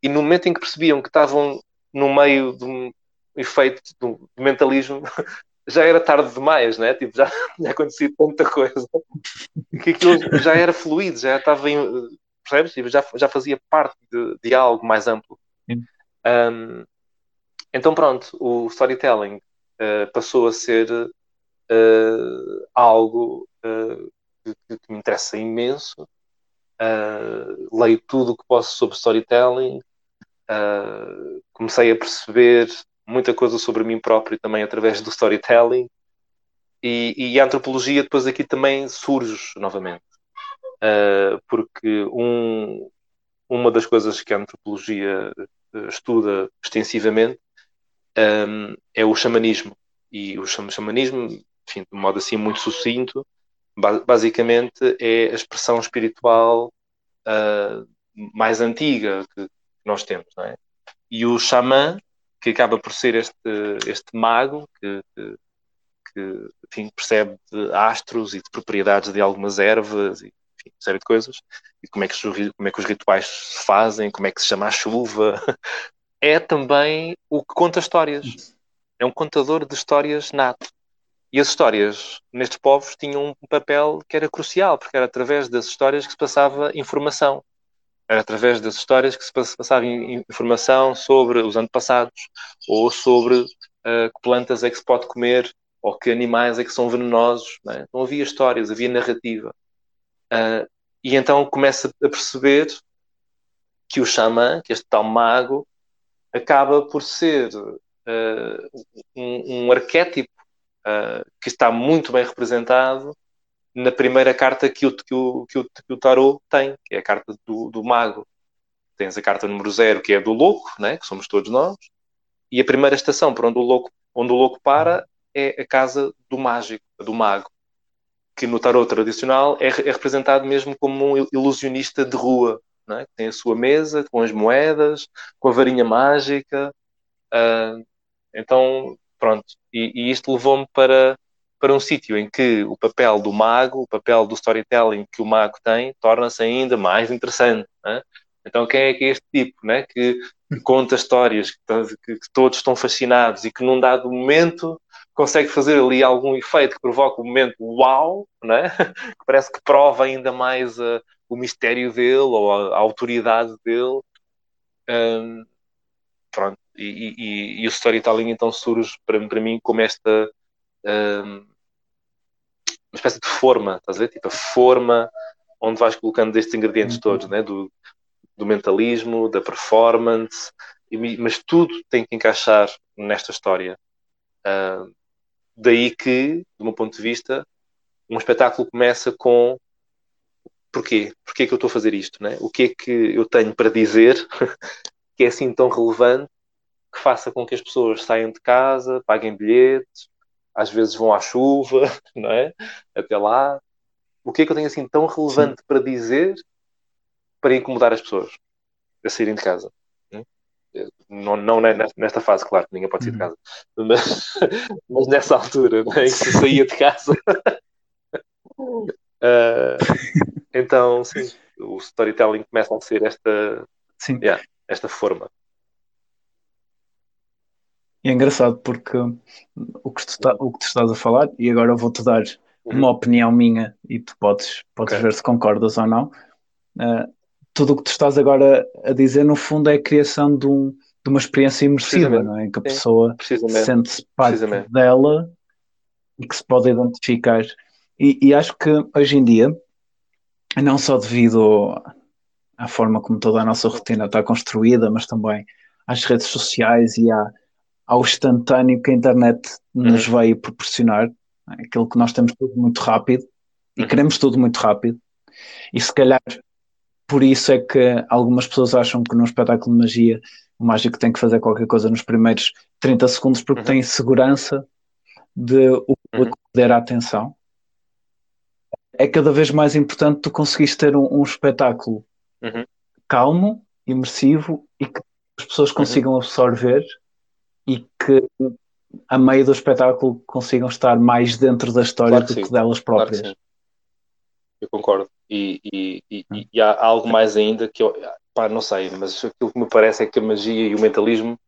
e no momento em que percebiam que estavam no meio de um efeito de mentalismo, (laughs) já era tarde demais, né? Tipo, já (laughs) tinha acontecido tanta coisa que aquilo já era fluido, já estava em, percebes? Tipo, já, já fazia parte de, de algo mais amplo. Um, então pronto, o storytelling uh, passou a ser uh, algo uh, que, que, me interessa imenso. leio tudo o que posso sobre storytelling. comecei a perceber muita coisa sobre mim próprio também através do storytelling. E, e a antropologia depois aqui também surge novamente uh, porque um, uma das coisas que a antropologia eh, estuda extensivamente um, é o xamanismo. E o xamanismo, enfim, de um modo assim muito sucinto, basicamente é a expressão espiritual uh, mais antiga que nós temos. É? E o xamã, que acaba por ser este, este mago que, que, enfim, percebe de astros e de propriedades de algumas ervas e enfim, série de coisas, e como é, que como é que os rituais se fazem, como é que se chama a chuva, (laughs) é também o que conta histórias. É um contador de histórias nato. E as histórias nestes povos tinham um papel que era crucial, porque era através das histórias que se passava informação. Era através das histórias que se passava informação sobre os antepassados, ou sobre uh, que plantas é que se pode comer, ou que animais é que são venenosos. Não, é? não havia histórias, havia narrativa. Uh, e então começa a perceber que o xamã, que este tal mago, acaba por ser uh, um, um, arquétipo uh, que está muito bem representado na primeira carta que o, que o, que o, que o tarot tem, que é a carta do, do mago. Tens a carta número zero, que é do louco, né, que somos todos nós, e a primeira estação por onde o louco, onde o louco para é a casa do mágico, do mago que no tarot tradicional é, é, representado mesmo como um ilusionista de rua, é? tem a sua mesa com as moedas, com a varinha mágica. Uh, então, pronto, e, e isto levou-me para, para um sítio em que o papel do mago, o papel do storytelling que o mago tem, torna-se ainda mais interessante. Né? Então, quem é que é este tipo né? que, conta histórias, que, que, que, todos estão fascinados e que num dado momento consegue fazer ali algum efeito que provoca um momento uau, né? (laughs) que parece que prova ainda mais uh, o mistério dele ou a, a autoridade dele. Um, pronto, e, e, e, o storytelling então surge para, para mim como esta um, uma espécie de forma, estás a ver? Tipo a forma onde vais colocando estes ingredientes uhum. todos, né? do, do mentalismo, da performance, mas tudo tem que encaixar nesta história. Uh, daí que, do meu ponto de vista, um espetáculo começa com porquê? Porquê que eu estou a fazer isto? Né? O que é que eu tenho para dizer (laughs) que é assim tão relevante que faça com que as pessoas saiam de casa, paguem bilhetes, às vezes vão à chuva, (laughs) não é? Até lá. O que é que eu tenho assim tão relevante Sim. para dizer para incomodar as pessoas a saírem de casa? Hum? Não, não nesta fase, claro, ninguém pode sair de uhum. casa, mas, (laughs) mas nessa altura né, em que se saía de casa. uh, (laughs) então, sim, o storytelling começa a ser esta, sim. Yeah, esta forma. E é engraçado porque o que, tu está, o que tu estás a falar, e agora eu vou-te dar uhum. uma opinião minha e tu podes, podes okay. ver se concordas ou não. Uh, tudo o que tu estás agora a dizer, no fundo, é a criação de, um, de uma experiência imersiva, não é? Em que a pessoa sente-se parte dela e que se pode identificar. E, e, acho que hoje em dia, não só devido à forma como toda a nossa rotina está construída, mas também às redes sociais e à, ao instantâneo que a internet nos uhum. veio proporcionar, aquilo que nós temos tudo muito rápido e uhum. queremos tudo muito rápido. E se calhar por isso é que algumas pessoas acham que num espetáculo de magia o mágico tem que fazer qualquer coisa nos primeiros 30 segundos porque uhum. tem segurança de o público uhum. der a atenção. É cada vez mais importante tu conseguires ter um, um espetáculo uhum. calmo, imersivo e que as pessoas consigam absorver e que a meio do espetáculo consigam estar mais dentro da história claro do que, que delas próprias. Claro eu concordo. E, e, e, hum. e, há algo mais ainda que eu pá, não sei, mas aquilo que me parece é que a magia e o mentalismo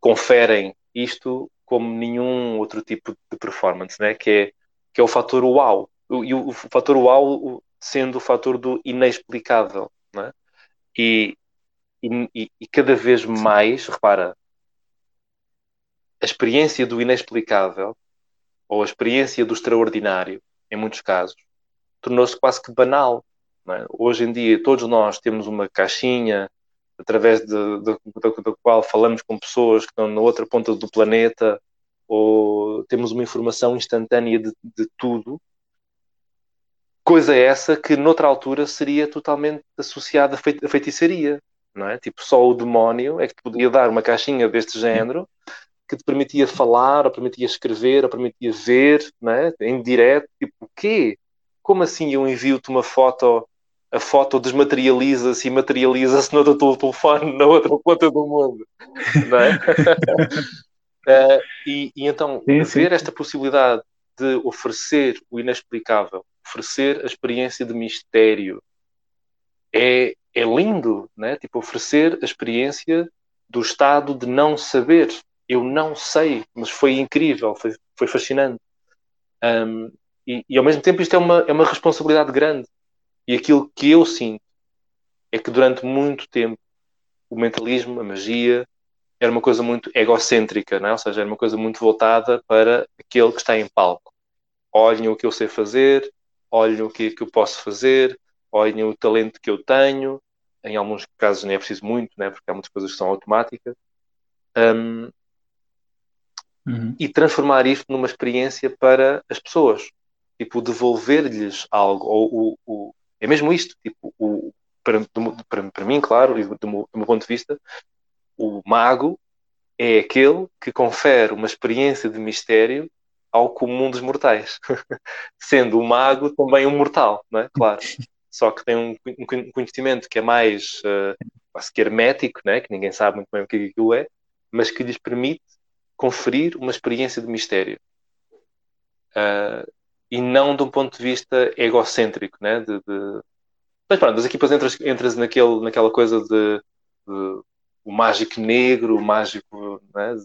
conferem isto como nenhum outro tipo de performance, né? que, é, que é o fator uau. E o, o fator uau sendo o fator do inexplicável. Né? E, e, e cada vez mais, repara, a experiência do inexplicável ou a experiência do extraordinário, em muitos casos, tornou-se quase que banal. É? Hoje em dia, todos nós temos uma caixinha através da qual falamos com pessoas que estão na outra ponta do planeta, ou temos uma informação instantânea de, de tudo. Coisa essa que noutra altura seria totalmente associada a feitiçaria, não é? Tipo, só o demónio é que te podia dar uma caixinha deste género que te permitia falar, ou permitia escrever, ou permitia ver, não é? Em direto, tipo, o quê? Como assim eu envio-te uma foto, a foto desmaterializa-se e materializa-se (laughs) no teu telefone na outra ponta do mundo, não é? uh, (laughs) e, e, então, sim, sim. ver esta possibilidade de oferecer o inexplicável, oferecer a experiência de mistério, é, é lindo, né? Tipo, oferecer a experiência do estado de não saber eu não sei, mas foi incrível, foi, foi fascinante. Um, e, e, ao mesmo tempo isto é uma, é uma responsabilidade grande. E aquilo que eu sinto é que durante muito tempo o mentalismo, a magia, era uma coisa muito egocêntrica, não é? ou seja, era uma coisa muito voltada para aquele que está em palco. Olhem o que eu sei fazer, olhem o que, que eu posso fazer, olhem o talento que eu tenho. Em alguns casos nem é preciso muito, né? porque há muitas coisas que são automáticas. Um, uhum. e transformar isto numa experiência para as pessoas. Tipo, devolver-lhes algo. Ou, ou, é mesmo isto. Tipo, o, para, para, para mim, claro, e do, do, meu, do meu ponto de vista, o mago é aquele que confere uma experiência de mistério ao comum dos mortais. (laughs) Sendo o mago também um mortal, não é? Claro. (laughs) Só que tem um, um conhecimento que é mais uh, quase que hermético, né? que ninguém sabe muito bem o que aquilo é, mas que lhes permite conferir uma experiência de mistério. Uh, e não de um ponto de vista egocêntrico, né? De, de... Mas pronto, as equipas entras, entras naquele, naquela coisa de, de o mágico negro, o mágico né?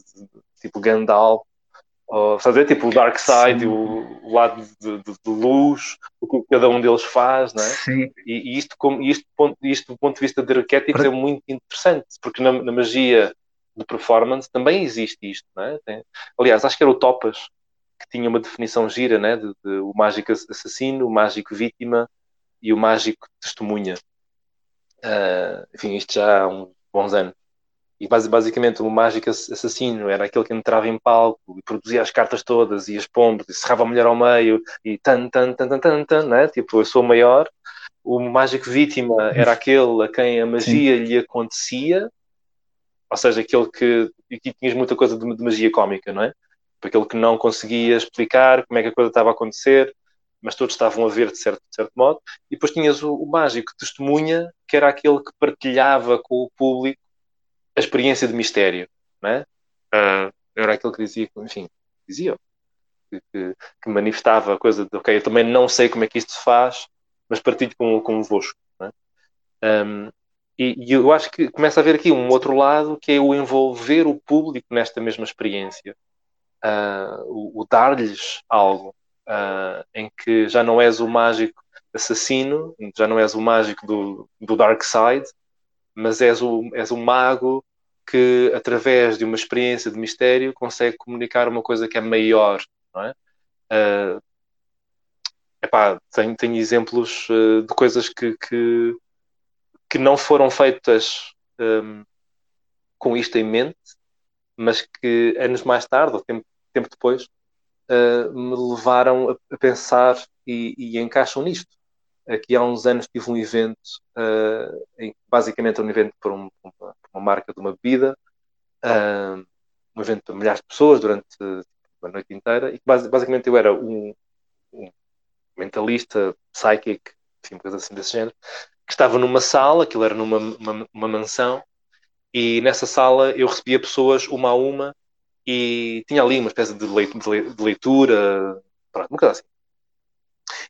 tipo Gandalf, ou, fazer tipo o Dark Side, o, o, lado de, de, de, luz, o que cada um deles faz, né? Sim. E, e isto, como, isto, isto do ponto de vista de arquétipos é muito interessante, porque na, na, magia de performance também existe isto, né? Tem, aliás, acho que era o Topas que tinha uma definição gira, né? De, de, o mágico assassino, o mágico vítima e o mágico testemunha. Uh, enfim, isto já há uns bons anos. E basicamente o mágico assassino era aquele que entrava em palco e produzia as cartas todas e as pombas e serrava a mulher ao meio e tan, tan, tan, tan, tan, tan né? tipo, eu sou o maior. O mágico vítima era aquele a quem a magia Sim. lhe acontecia, ou seja, aquele que. Aqui tinhas muita coisa de, de magia cómica, não é? Aquele que não conseguia explicar como é que a coisa estava a acontecer, mas todos estavam a ver de certo, de certo modo. E depois tinhas o, o mágico testemunha, que era aquele que partilhava com o público a experiência de mistério, né? Uh, era aquilo que dizia, enfim, dizia, que, que, manifestava a coisa de, ok, eu também não sei como é que isto se faz, mas partilho com, convosco, né? Um, e, e, eu acho que começa a haver aqui um outro lado, que é o envolver o público nesta mesma experiência, uh, o, o dar-lhes algo, uh, em que já não és o mágico assassino, já não és o mágico do, do Dark Side, mas és o, és o mago que, através de uma experiência de mistério, consegue comunicar uma coisa que é maior, não é? Uh, epá, tenho, exemplos uh, de coisas que, que, que, não foram feitas um, com isto em mente, mas que anos mais tarde, ou tempo, tempo depois, uh, me levaram a, a pensar e, e, encaixam nisto. Aqui há uns anos tive um evento, uh, em, basicamente um evento para, um, uma, uma, marca de uma bebida, uh, um evento para milhares de pessoas durante a noite inteira, e basicamente eu era um, um mentalista, psychic, enfim, coisa assim desse género, que estava numa sala, aquilo era numa uma, uma mansão, e nessa sala eu recebia pessoas uma a uma e tinha ali uma espécie de leitura, pronto, uma coisa assim.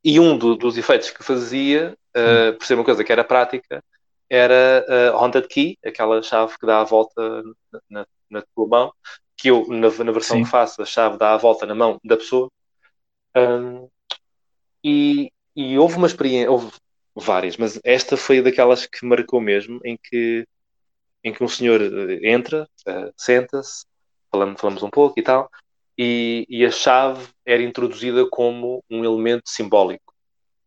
E um do, dos efeitos que fazia, uh, por ser uma coisa que era prática, era a uh, Haunted Key, aquela chave que dá a volta na, na, na tua mão, que eu, na, na versão Sim. que faço, a chave dá a volta na mão da pessoa. Um, e, e houve uma experiência, houve várias, mas esta foi daquelas que marcou mesmo, em que, em que um senhor eh, entra, uh, senta-se, falamos, falamos um pouco e tal, e, e a chave era introduzida como um elemento simbólico.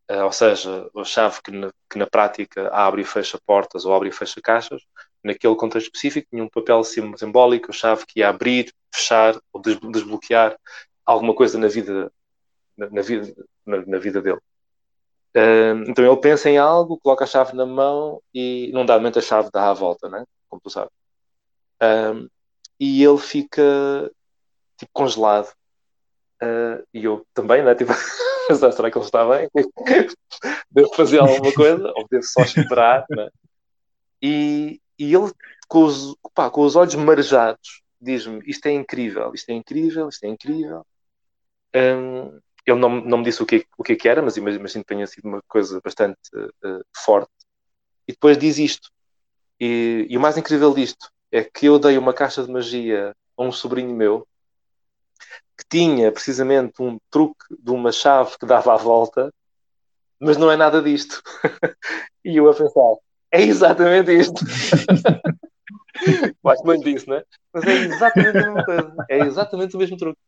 Uh, ou seja, a chave que na, que na, prática abre e fecha portas ou abre e fecha caixas, naquele contexto específico tinha um papel simbólico, a chave que ia abrir, fechar ou des desbloquear alguma coisa na vida, na, na vida, na, na, vida dele. Uh, então ele pensa em algo, coloca a chave na mão e, num dado momento, a chave dá a volta, né? como tu sabes. E ele fica tipo, congelado. Uh, e eu também, né? (laughs) Tipo, será que ele está bem? (laughs) devo fazer alguma coisa? Ou devo só esperar? Né? E, e ele, com os, com os olhos marejados, diz-me: Isto é incrível, isto é incrível, isto é incrível. Um, ele não, não me disse o que, o que, é que era, mas imagino que tenha sido uma coisa bastante uh, forte. E depois diz isto. E, e o mais incrível disto é que eu dei uma caixa de magia a um sobrinho meu que tinha precisamente um truque de uma chave que dava a volta, mas não é nada disto. (laughs) e eu a pensar, é exatamente isto. (laughs) Gosto muito disso, não é? Mas é exatamente a mesma coisa. É exatamente o mesmo truque.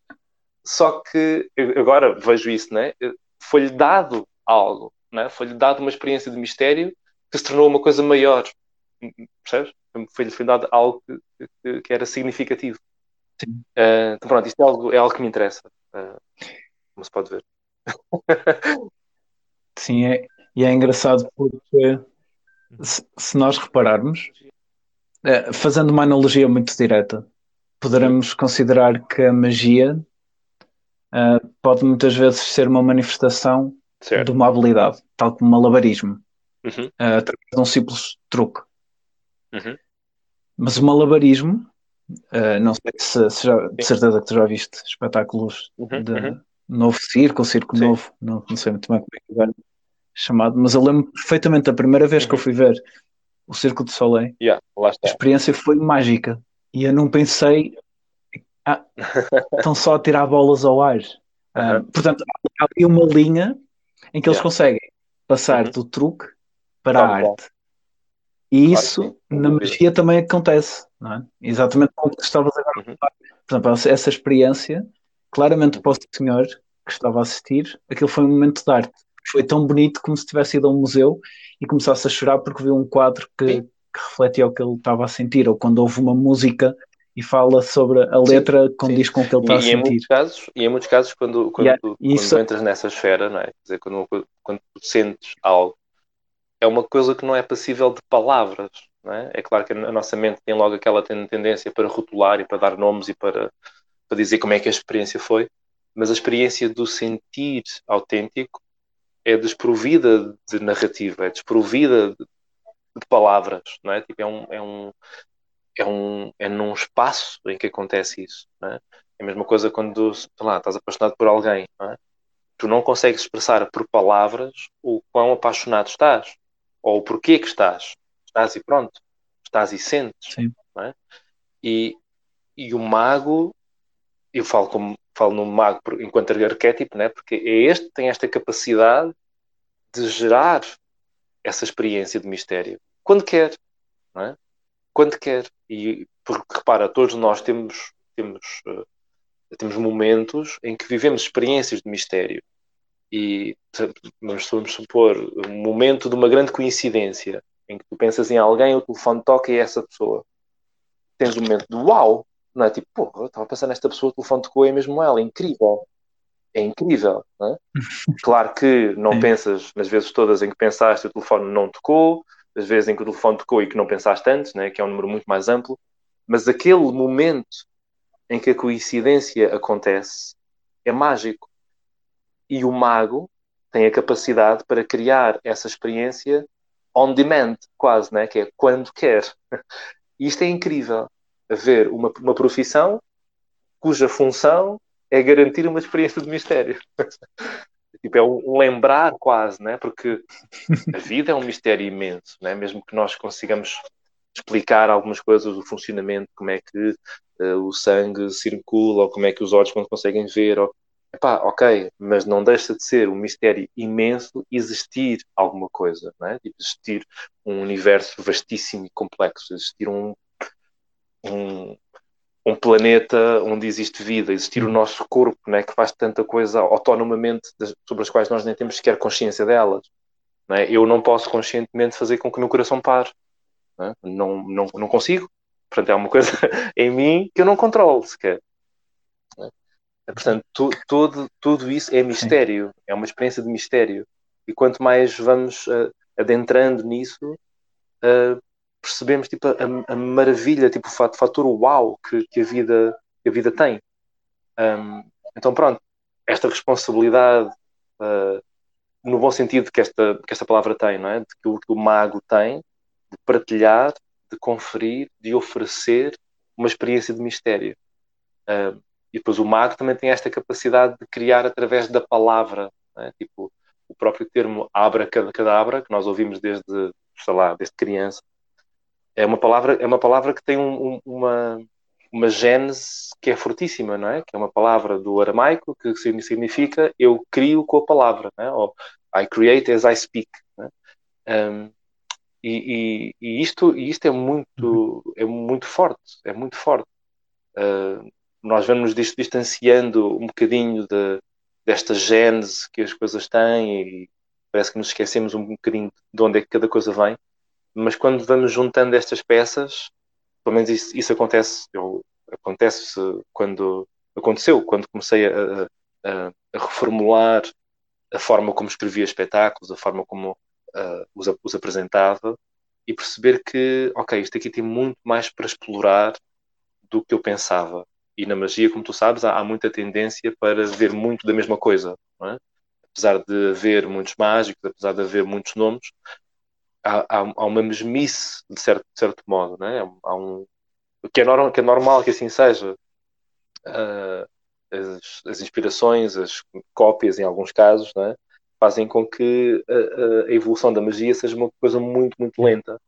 Só que agora vejo isso, né? Foi-lhe dado algo, né? Foi-lhe dado uma experiência de mistério que se tornou uma coisa maior. Percebes? Foi-lhe foi dado algo que, que, era significativo. Uh, então pronto, isto é algo, é algo que me interessa, uh, como se pode ver. (laughs) Sim, é, e é engraçado porque se, se nós repararmos, uh, fazendo uma analogia muito direta, poderemos considerar que a magia pode muitas vezes ser uma manifestação certo. de uma habilidade, tal como malabarismo, uhum. através de um simples truque. Uhum. Mas o malabarismo Uh, não sei se, se já, de certeza que tu já viste espetáculos Uhum, de uhum. novo circo, ou circo Sim. novo, não, não sei muito bem como é que agora chamado, mas eu lembro perfeitamente da primeira vez que eu Uhum. fui ver o Circo de Soleil, Yeah, a experiência foi mágica e eu não pensei, ah, estão só a tirar bolas ao ar. Aham. portanto, há ali uma linha em que eles Yeah. conseguem passar Uhum. do truque para a arte. E Claro isso na magia também acontece, não é? Exatamente como estavas agora a Uhum. falar. Por exemplo, essa- experiência, claramente para o senhor que estava a assistir, aquilo foi um momento de arte. Foi tão bonito como se tivesse ido a um museu e começasse a chorar porque viu um quadro que, que refletia o que ele estava a sentir, ou quando houve uma música e fala sobre a Sim, letra sim. condiz com o que ele está a E, e em sentir. muitos casos, e em muitos casos quando, quando, Yeah, tu, e quando isso- entras nessa esfera, não é? Quer dizer, quando, quando tu sentes algo, é uma coisa que não é passível de palavras, não é? É claro que a nossa mente tem logo aquela ten- tendência para rotular e para dar nomes e para, para dizer como é que a experiência foi, mas a experiência do sentir autêntico é desprovida de narrativa, é desprovida de, de palavras, não é? Tipo, é um, é um, é um, é num espaço em que acontece isso, não é? É a mesma coisa quando, sei lá, estás apaixonado por alguém, não é? Tu não consegues expressar por palavras o quão apaixonado estás, ou o porquê que estás. Estás e pronto. Estás e sentes. É? E, e o mago, eu falo, como, falo no mago enquanto arquétipo, né? porque é este tem esta capacidade de gerar essa experiência de mistério. Quando quer, não é? Quando quer. E porque repara, todos nós temos, temos, eh, temos momentos em que vivemos experiências de mistério. E vamos, vamos supor um momento de uma grande coincidência em que tu pensas em alguém, o telefone toca e é essa pessoa. Tens um momento de uau, não é? Tipo, porra, eu estava a pensar nesta pessoa, o telefone tocou, é mesmo ela, é incrível. É incrível, não é? (laughs) Claro que não pensas nas vezes todas em que pensaste e o telefone não tocou, as vezes em que o telefone tocou e que não pensaste antes, né? que é um número muito mais amplo, mas aquele momento em que a coincidência acontece é mágico. E o mago tem a capacidade para criar essa experiência on demand, quase, né? que é quando quer. E isto é incrível. Haver uma, uma profissão cuja função é garantir uma experiência de mistério. Tipo, é um lembrar quase, né? porque a vida é um mistério imenso, né? mesmo que nós consigamos explicar algumas coisas do funcionamento, como é que eh, o sangue circula, ou como é que os olhos conseguem ver, ou... Epá, ok, mas não deixa de ser um mistério imenso existir alguma coisa, não é? Tipo, existir um universo vastíssimo e complexo, existir um, um, um planeta onde existe vida, existir o nosso corpo, não é? que faz tanta coisa autonomamente das- sobre as quais nós nem temos sequer consciência delas. Não é? Eu não posso conscientemente fazer com que o meu coração pare. Não, é? não, não, não consigo. Portanto, é uma coisa (laughs) em mim que eu não controlo sequer. Não é? Portanto, tu, tudo, tudo isso é mistério, é uma experiência de mistério. E quanto mais vamos ah, adentrando nisso, ah, percebemos tipo, a, a maravilha, tipo, o fato- fator uau que, que, a, vida, que a vida tem. Um, então, pronto, esta responsabilidade, ah, no bom sentido que esta, que esta palavra tem, não é? De que o, que o mago tem, de partilhar, de conferir, de oferecer uma experiência de mistério. Ah, e depois o mago também tem esta capacidade de criar através da palavra, é? tipo o próprio termo abracadabra, que nós ouvimos desde, sei lá, desde criança, é uma palavra, é uma palavra que tem um, um, uma, uma gênese que é fortíssima, não é? Que é uma palavra do aramaico que significa eu crio com a palavra, é? Ou I create as I speak. É? Um, e, e, e, isto, e isto é muito, é muito forte, é muito forte. Uh, nós vamos nos distanciando um bocadinho de, desta gênese que as coisas têm e parece que nos esquecemos um bocadinho de onde é que cada coisa vem mas quando vamos juntando estas peças, pelo menos isso, isso acontece, eu, acontece quando aconteceu, quando comecei a, a, a, reformular a forma como escrevia espetáculos, a forma como uh, os, os apresentava e perceber que, ok, isto aqui tem muito mais para explorar do que eu pensava. E na magia, como tu sabes, há, há muita tendência para ver muito da mesma coisa, é? Apesar de haver muitos mágicos, apesar de haver muitos nomes, há, há, há uma mesmice, de certo, de certo modo, né? há, um, que é, normal, que é normal que assim seja. Uh, as, as, inspirações, as cópias, em alguns casos, é? fazem com que a, a, evolução da magia seja uma coisa muito, muito lenta.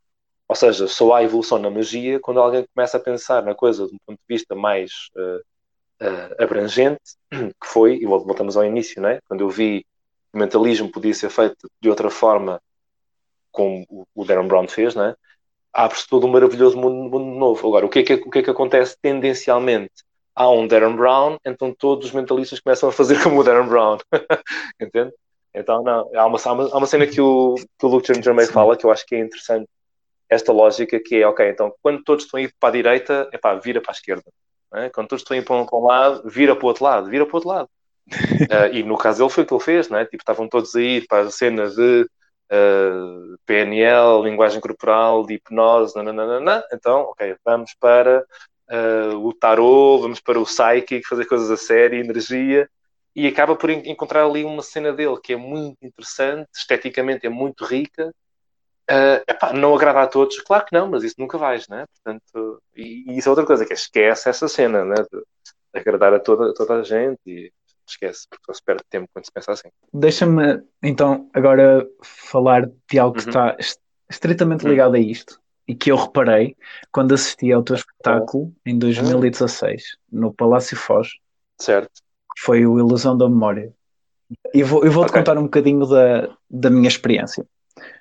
Ou seja, só há evolução na magia quando alguém começa a pensar na coisa de um ponto de vista mais uh, uh, abrangente, que foi, e voltamos ao início, né? quando eu vi que o mentalismo podia ser feito de outra forma, como o Darren Brown fez, né? abre-se todo um maravilhoso mundo, mundo, novo. Agora, o que, é que, o que é que acontece tendencialmente? Há um Darren Brown, então todos os mentalistas começam a fazer como o Darren Brown. (laughs) Entende? Então, não, há uma, há uma, há uma cena que o, que o Luke Germain fala que eu acho que é interessante esta lógica que é, ok, então quando todos estão a ir para a direita, é pá, vira para a esquerda. É? Quando todos estão a ir para um, para um, lado, vira para o outro lado, vira para o outro lado. uh, (laughs) e no caso dele foi o que ele fez, não é? Tipo, estavam todos a ir para a cena de uh, eh, PNL, linguagem corporal, de hipnose, nananana. então, ok, vamos para uh, o tarot, vamos para o psychic, fazer coisas a sério, energia, e acaba por encontrar ali uma cena dele que é muito interessante, esteticamente é muito rica, Uh, epá, não agrada a todos, claro que não, mas isso nunca vais, né? Portanto, e, e isso é outra coisa, que é esquece essa cena, né? De agradar a toda, toda a gente e esquece, porque só se perde tempo quando se pensa assim. Deixa-me então agora falar de algo que uhum. está estritamente uhum. ligado a isto e que eu reparei quando assisti ao teu espetáculo em 2016 uhum. no Palácio Foz. Certo. Foi o Ilusão da Memória. E vou, eu vou-te okay. contar um bocadinho da, da minha experiência.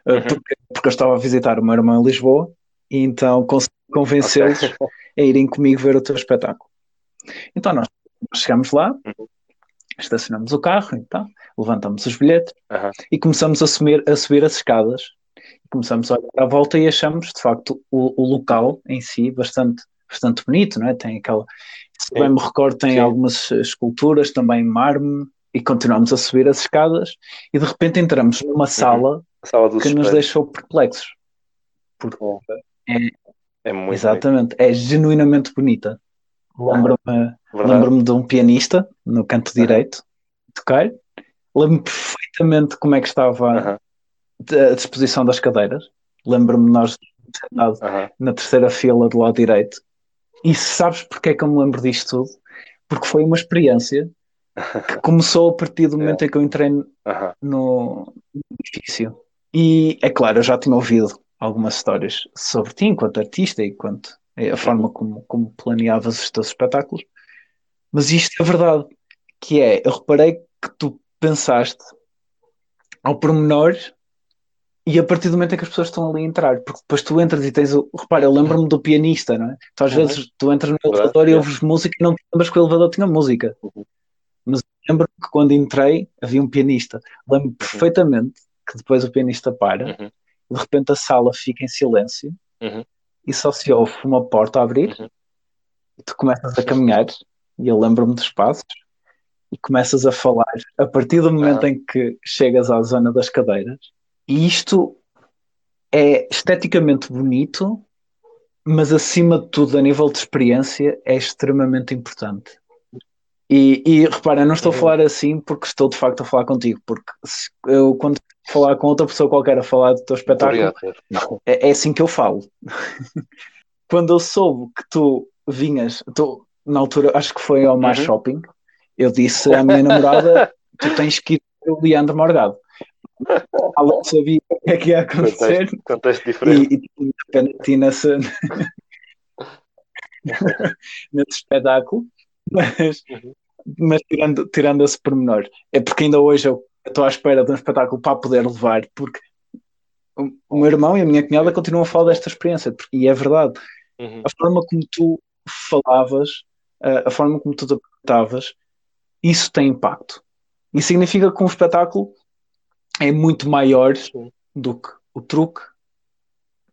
Uh, uhum. porque, porque, eu estava a visitar o meu irmão em Lisboa e então consegui convencê-los okay. (laughs) a irem comigo ver o teu espetáculo. Então nós chegamos lá, uhum. Estacionamos o carro, então, levantamos os bilhetes uhum. e começamos a subir, a subir as escadas. Começamos a olhar à volta e achamos, de facto, o, o local em si bastante, bastante bonito, não é? Tem aquela. Se bem me recordo, tem Sim. algumas esculturas também mármore e continuamos a subir as escadas e de repente entramos numa uhum. sala sala que nos deixou perplexos. Porque é, é muito exatamente, bonito. é genuinamente bonita. Lembro-me lembro de um pianista no canto direito tocar. Lembro-me perfeitamente como é que estava a disposição das cadeiras. Lembro-me nós sentados na terceira fila do lado direito. E sabes porque é que eu me lembro disto tudo? Porque foi uma experiência que (laughs) começou a partir do momento é. em que eu entrei no, no edifício. E é claro, eu já tinha ouvido algumas histórias sobre ti enquanto artista e quanto a forma como, como planeavas os teus espetáculos, mas isto é verdade, que é, eu reparei que tu pensaste ao pormenor e a partir do momento em que as pessoas estão ali a entrar, porque depois tu entras e tens o. Repara, eu lembro-me do pianista, não é? Tu às uhum. vezes tu entras no elevador e ouves música e não te lembras que o elevador tinha música. Uhum. Mas lembro que quando entrei havia um pianista. Lembro uhum. perfeitamente que depois o pianista para, uhum. de repente a sala fica em silêncio uhum. E só se ouve uma porta a abrir uhum. e tu começas a caminhar e eu lembro-me dos passos e começas a falar a partir do momento em que chegas à zona das cadeiras e isto é esteticamente bonito mas acima de tudo a nível de experiência é extremamente importante e, e repara, não estou a uhum. falar assim porque estou de facto a falar contigo, porque eu quando falar com outra pessoa qualquer a falar do teu espetáculo, é, é, assim que eu falo. (laughs) quando eu soube que tu vinhas, tu, na altura acho que foi ao Mar uhum. Shopping, eu disse à minha namorada: (laughs) tu tens que ir o Leandro Morgado. (laughs) Ela sabia o que é que ia acontecer. Contexto, contexto diferente. E, e de repente nesse, nesse espetáculo mas, uhum. mas tirando, tirando esse pormenor, é porque ainda hoje eu estou à espera de um espetáculo para poder levar, porque o, meu irmão e a minha cunhada continuam a falar desta experiência, e é verdade. Uhum. A forma como tu falavas, a, forma como tu te apresentavas, isso tem impacto. E significa que um espetáculo é muito maior do que o truque,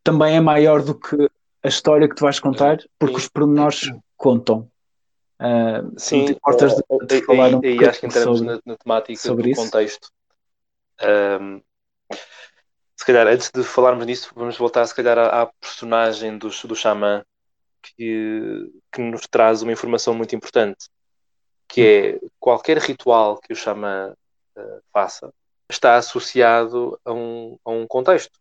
também é maior do que a história que tu vais contar, porque os pormenores contam. Uh, Sim, te importas de, de uh, falar um e, acho que entramos sobre, na, na temática sobre do isso? contexto. Um, se calhar, antes de falarmos nisso, vamos voltar se calhar à, à personagem do, do xamã que, que nos traz uma informação muito importante, que é qualquer ritual que o xamã uh, faça está associado a um, a um contexto.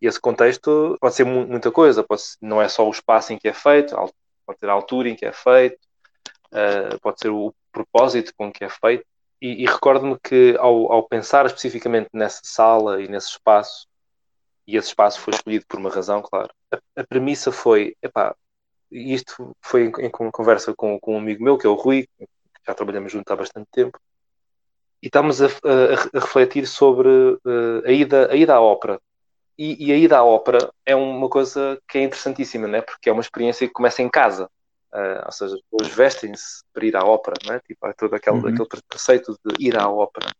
E esse contexto pode ser mu muita coisa, pode ser, não é só o espaço em que é feito, pode ser a altura em que é feito, uh, pode ser o propósito com que é feito. E, e recordo-me que ao, ao, pensar especificamente nessa sala e nesse espaço, e esse espaço foi escolhido por uma razão, claro, a, a premissa foi, epá, isto foi em, em conversa com, com, um amigo meu, que é o Rui, já trabalhamos junto há bastante tempo, e estamos a, a, a refletir sobre uh, a, ida, a ida à ópera. E, e, a ida à ópera é uma coisa que é interessantíssima, né? porque é uma experiência que começa em casa. Uh, ou seja, as pessoas vestem-se para ir à ópera, né? tipo, há todo aquele, uhum. aquele preceito de ir à ópera.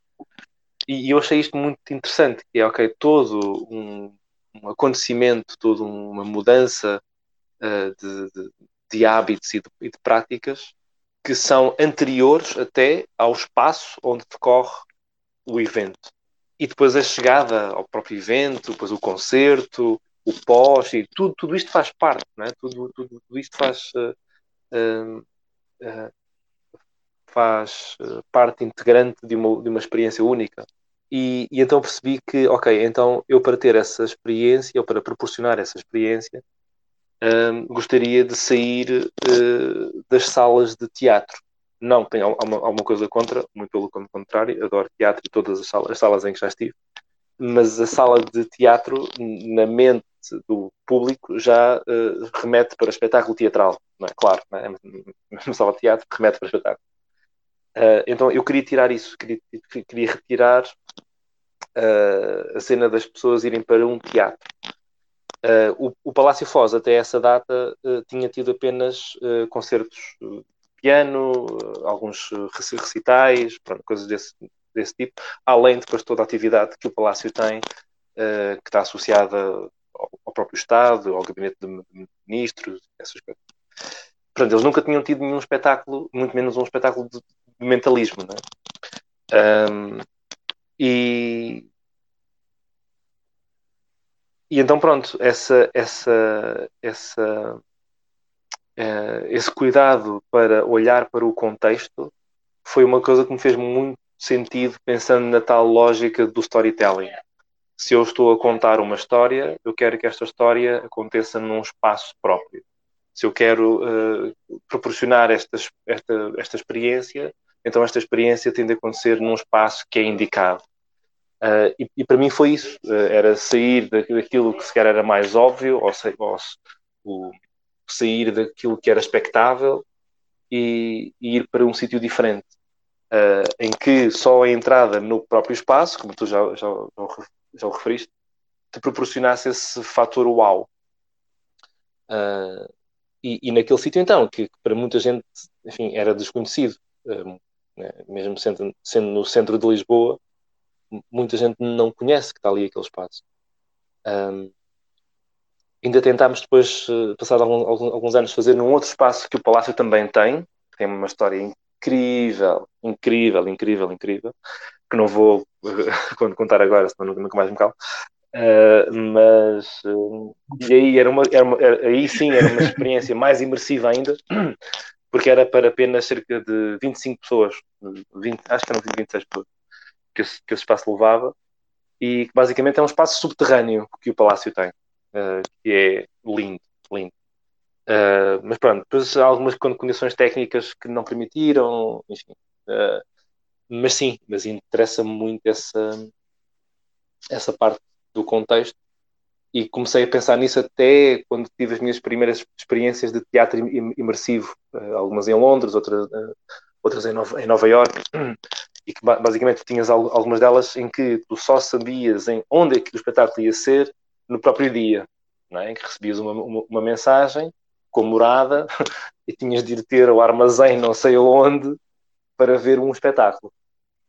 E, e, eu achei isto muito interessante, que é, ok, todo um, um acontecimento, toda uma mudança uh, de, de, de, hábitos e de, e de práticas que são anteriores até ao espaço onde decorre o evento. E depois a chegada ao próprio evento, depois o concerto, o pós, e tudo, tudo isto faz parte, não é? tudo, tudo, tudo isto faz, uh, faz parte integrante de uma, de uma experiência única. E, e, então percebi que, ok, então eu para ter essa experiência, ou para proporcionar essa experiência, um, gostaria de sair uh, das salas de teatro. Não tenho alguma, alguma, coisa contra, muito pelo contrário, adoro teatro e todas as salas, as salas em que já estive, mas a sala de teatro, na mente do público, já uh, remete para espetáculo teatral, não é? Claro, não é? (laughs) uma sala de teatro remete para espetáculo. Uh, então eu queria tirar isso, queria, queria retirar uh, a cena das pessoas irem para um teatro. O, o, Palácio Foz, até essa data, tinha tido apenas concertos de piano, alguns recitais, pronto, coisas desse, desse tipo, além depois de toda a atividade que o Palácio tem, que está associada ao, próprio Estado, ao Gabinete de Ministros, essas coisas. Pronto, eles nunca tinham tido nenhum espetáculo, muito menos um espetáculo de, de mentalismo. Né? Um, e, e então pronto, essa, essa, essa, uh, esse cuidado para olhar para o contexto foi uma coisa que me fez muito sentido pensando na tal lógica do storytelling. Se eu estou a contar uma história, eu quero que esta história aconteça num espaço próprio. Se eu quero uh, proporcionar esta, esta, esta experiência, então esta experiência tem de acontecer num espaço que é indicado. Uh, e, e, para mim foi isso, uh, era sair daquilo que sequer era mais óbvio, ou, ou, ou sair daquilo que era expectável e, e ir para um sítio diferente, uh, em que só a entrada no próprio espaço, como tu já, já, já o referiste, te proporcionasse esse fator uau. E, e, naquele sítio então, que, que, para muita gente, enfim, era desconhecido, né, mesmo sendo, sendo no centro de Lisboa, muita gente não conhece que está ali aquele espaço. Um, ainda tentámos depois, eh, passado alguns, alguns anos, fazer num outro espaço que o Palácio também tem, que tem uma história incrível, incrível, incrível, incrível, que não vou (laughs) uh, contar agora, senão nunca mais me calo. Uh, mas uh, e aí era uma, era uma era, aí sim era uma experiência mais imersiva ainda (clears throat) porque era para apenas cerca de 25 pessoas 20, acho que eram 26 pessoas que esse, que esse espaço levava, e basicamente é um espaço subterrâneo que o palácio tem, uh, que é lindo, lindo. Mas pronto, depois há algumas condições técnicas que não permitiram, enfim. Mas sim, mas interessa-me muito essa, essa parte do contexto e comecei a pensar nisso até quando tive as minhas primeiras experiências de teatro imersivo, algumas em Londres, outras, outras em Nova, em Nova York, e que basicamente tinhas algumas delas em que tu só sabias em onde é que o espetáculo ia ser no próprio dia, é? em que recebias uma, uma, uma mensagem com morada (laughs) e tinhas de ir ter o armazém não sei onde para ver um espetáculo.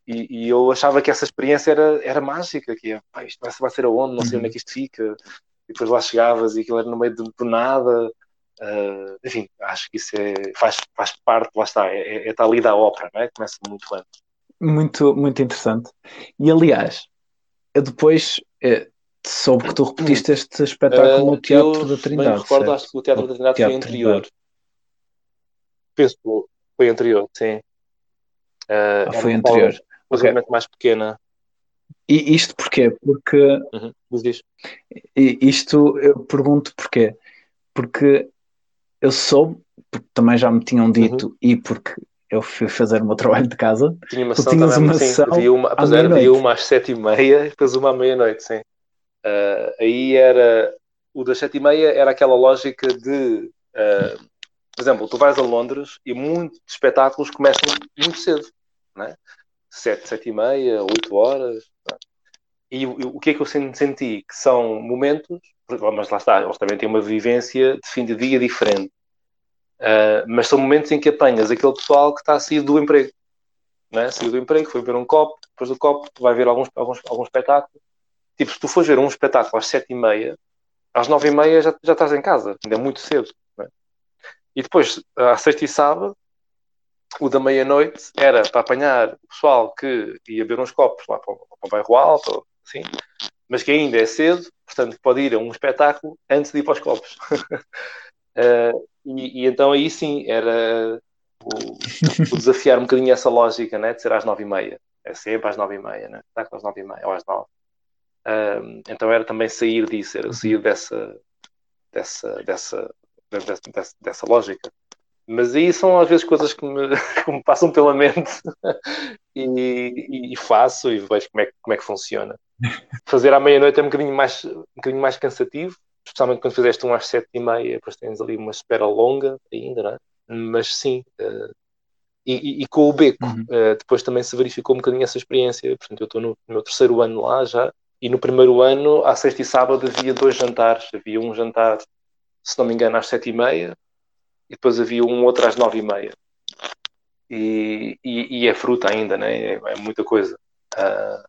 E, e, eu achava que essa experiência era, era mágica, que é, isto vai, vai ser aonde, não sei onde é que isto fica, e depois lá chegavas e aquilo era no meio de, de nada, uh, enfim, acho que isso é, faz, faz parte, lá está, é, é, é está ali da ópera, não é? Começa muito antes. Muito, muito interessante. E aliás, eu depois é, soube que tu repetiste este espetáculo uh, no Teatro da Trindade. Me recordo, certo? acho que o Teatro da Trindade foi anterior. Penso que foi anterior, sim. Uh, ah, foi anterior. Uma okay. mais pequena. E isto porquê? Porque Uhum. Diz, isto eu pergunto porquê? Porque eu soube, porque também já me tinham dito, e porque eu fui fazer o meu trabalho de casa, Tinha uma sessão também, uma sim. sessão Havia uma, havia uma às sete e meia e depois uma à meia-noite, sim. Ah, aí era o das sete e meia era aquela lógica de ah, por exemplo, tu vais a Londres e muitos espetáculos começam muito cedo, né? Sete, sete e meia, oito horas. tá? E o, que é que eu sen- senti? Que são momentos, mas lá está, eles também têm uma vivência de fim de dia diferente. Ah, mas são momentos em que apanhas aquele pessoal que está a sair do emprego né? Saiu do emprego, foi ver um copo, depois do copo vai ver alguns, alguns, algum espetáculo. Tipo, se tu fores ver um espetáculo às sete e meia, às nove e meia já, já estás em casa, ainda é muito cedo. né? E depois, à sexta e sábado, o da meia-noite era para apanhar o pessoal que ia ver uns copos lá para, o- para o bairro alto, assim, mas que ainda é cedo, portanto pode ir a um espetáculo antes de ir para os copos. (laughs) Eh, e, e então aí sim, era o, o desafiar um bocadinho essa lógica, né, de ser às nove e meia. É sempre às nove e meia, né? Às nove e meia ou às nove. Ahm, então era também sair disso, era sair dessa, dessa, dessa, dessa, dessa, dessa lógica. Mas aí são às vezes coisas que me, (laughs) que me passam pela mente (laughs) e, e- faço e vejo como é, que- como é que funciona. Fazer à meia-noite é um bocadinho mais, um bocadinho mais cansativo, especialmente quando fizeste um às sete e meia, depois tens ali uma espera longa ainda, não é? Mas sim, eh, e, e- e com o beco, Uhum. eh, depois também se verificou um bocadinho essa experiência. Portanto, eu estou no, no meu terceiro ano lá já, e no primeiro ano, à sexta e sábado, havia dois jantares. Havia um jantar, se não me engano, às sete e meia, e depois havia um outro às nove e meia. E, e, e é fruta ainda, né? é, é muita coisa. Ah,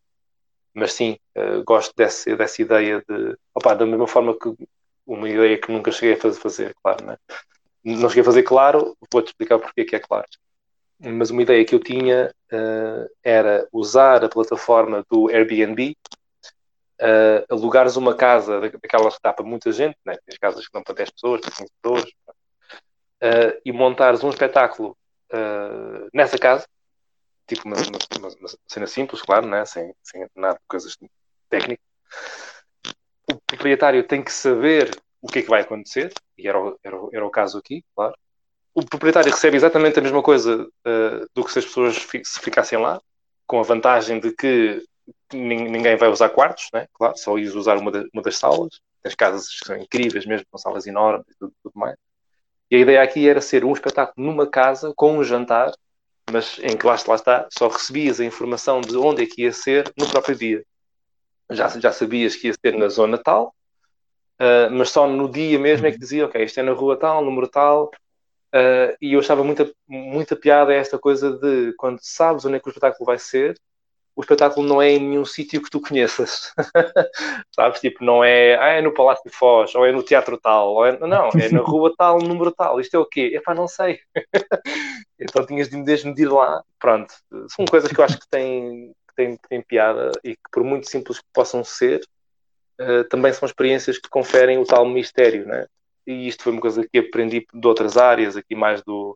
mas sim, ah, gosto dessa, dessa ideia de. Opa, da mesma forma que uma ideia que nunca cheguei a fazer, fazer claro, né? Não cheguei a fazer claro, vou-te explicar porque é que é claro. Mas uma ideia que eu tinha ah, era usar a plataforma do Airbnb, ah, alugares uma casa da- daquelas que dá para muita gente, né? Tens casas que dão para 10 pessoas, para 15 pessoas, ah, e montares um espetáculo ah, nessa casa, tipo uma, uma- uma- cena simples, claro, né? sem, sem nada de coisas técnicas. O proprietário tem que saber o que é que vai acontecer, e era o, era o, era o caso aqui, claro. O proprietário recebe exatamente a mesma coisa ah, do que se as pessoas fi- se ficassem lá, com a vantagem de que nin- ninguém vai usar quartos, né? claro, só ias usar uma, da- uma das salas. As casas são incríveis mesmo, com salas enormes e tudo, tudo mais. E a ideia aqui era ser um espetáculo numa casa com um jantar, mas em que lá, lá está, só recebias a informação de onde é que ia ser no próprio dia. Já, já sabias que ia ser na zona tal, ah, mas só no dia mesmo é que dizia, ok, isto é na rua tal, número tal. Ah, e eu achava muita, muita piada esta coisa de quando sabes onde é que o espetáculo vai ser, o espetáculo não é em nenhum sítio que tu conheças. (laughs) Sabes? Tipo, não é, ah, é no Palácio de Foz, ou é no Teatro tal, ou é, não, é na (laughs) rua tal, número tal. Isto é o quê? Epá, não sei. (laughs) então tinhas de mesmo de ir lá. Pronto. São coisas que eu acho que têm, que têm, que têm piada e que, por muito simples que possam ser, eh, também são experiências que conferem o tal mistério, né? E isto foi uma coisa que aprendi de outras áreas, aqui mais do,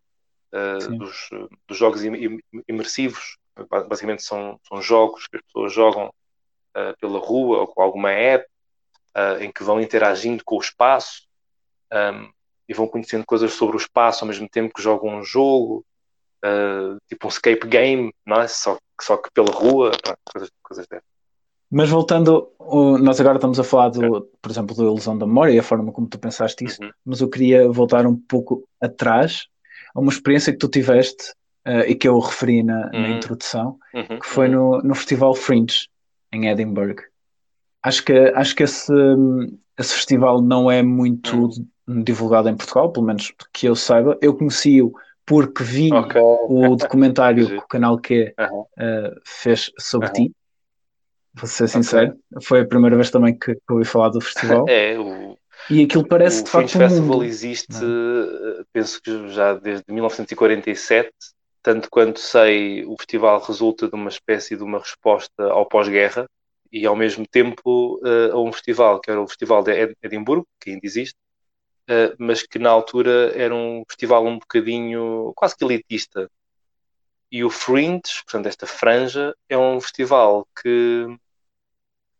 Sim. dos, dos jogos im- im- imersivos. Basicamente são, são jogos que as pessoas jogam eh, pela rua ou com alguma app eh, em que vão interagindo com o espaço um, e vão conhecendo coisas sobre o espaço ao mesmo tempo que jogam um jogo, eh, tipo um escape game, não é? só, só que pela rua, coisas, coisas dessas. Mas voltando, nós agora estamos a falar, do, por exemplo, da ilusão da memória e a forma como tu pensaste isso, Uhum. mas eu queria voltar um pouco atrás a uma experiência que tu tiveste eh, e que eu referi na, na Uhum. introdução, Uhum, que foi uhum. no, no Festival Fringe, em Edinburgh. Acho que, acho que esse, esse festival não é muito divulgado em Portugal, pelo menos que eu saiba. Eu conheci-o porque vi Ok. o (laughs) documentário que o canal Q Aham. eh, fez sobre Aham. ti. Vou ser sincero, foi a primeira vez também que, que ouvi falar do festival. (laughs) É, o, E aquilo parece o de facto Fringe um Festival mundo. existe, não eh, penso que já desde 1947, tanto quanto sei, o festival resulta de uma espécie de uma resposta ao pós-guerra e ao mesmo tempo eh, a um festival que era o Festival de Ed- Edimburgo, que ainda existe, eh, mas que na altura era um festival um bocadinho quase que elitista. E o Fringe, portanto, esta franja, é um festival que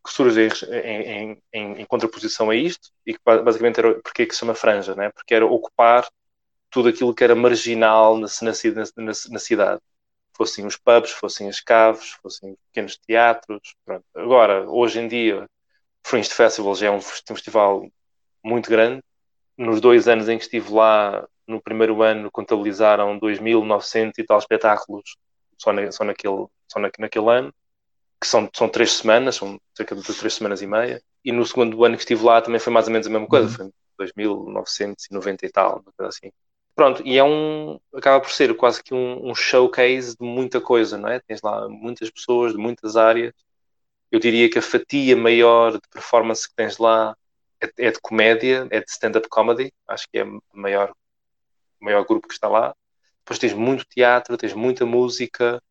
que surge em, em, em, contraposição a isto, e que basicamente era porque é que se chama franja, né? porque era ocupar tudo aquilo que era marginal na, na, na, na cidade. Fossem os pubs, fossem as caves, fossem pequenos teatros. Pronto. Agora, hoje em dia, Fringe Festival já é um, um festival muito grande. Nos dois anos em que estive lá, no primeiro ano, contabilizaram 2.900 e tal espetáculos só, na, só, naquele, só na, naquele ano que são, são três semanas, são cerca de três semanas e meia. E no segundo ano que estive lá também foi mais ou menos a mesma coisa, uhum. foi 2.990 e tal, uma coisa assim. Pronto, e é um, acaba por ser quase que um, um, showcase de muita coisa, não é? Tens lá muitas pessoas de muitas áreas. Eu diria que a fatia maior de performance que tens lá é, é de comédia, é de stand-up comedy, acho que é o maior, maior grupo que está lá. Depois tens muito teatro, tens muita música,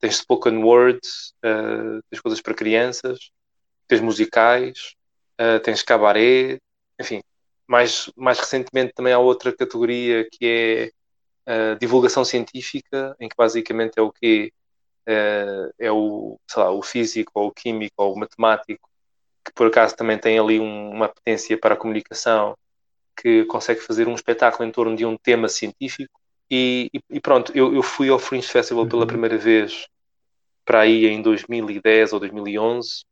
tens spoken words, uh, tens coisas para crianças, tens musicais, uh, tens cabaré, enfim. Mais, mais recentemente também há outra categoria que é uh, divulgação científica, em que basicamente é o que é o, lá, o físico ou o químico ou o matemático que por acaso também tem ali um, uma potência para a comunicação que consegue fazer um espetáculo em torno de um tema científico e, e, pronto, eu, eu, fui ao Fringe Festival pela uhum. primeira vez para aí em 2010 ou 2011.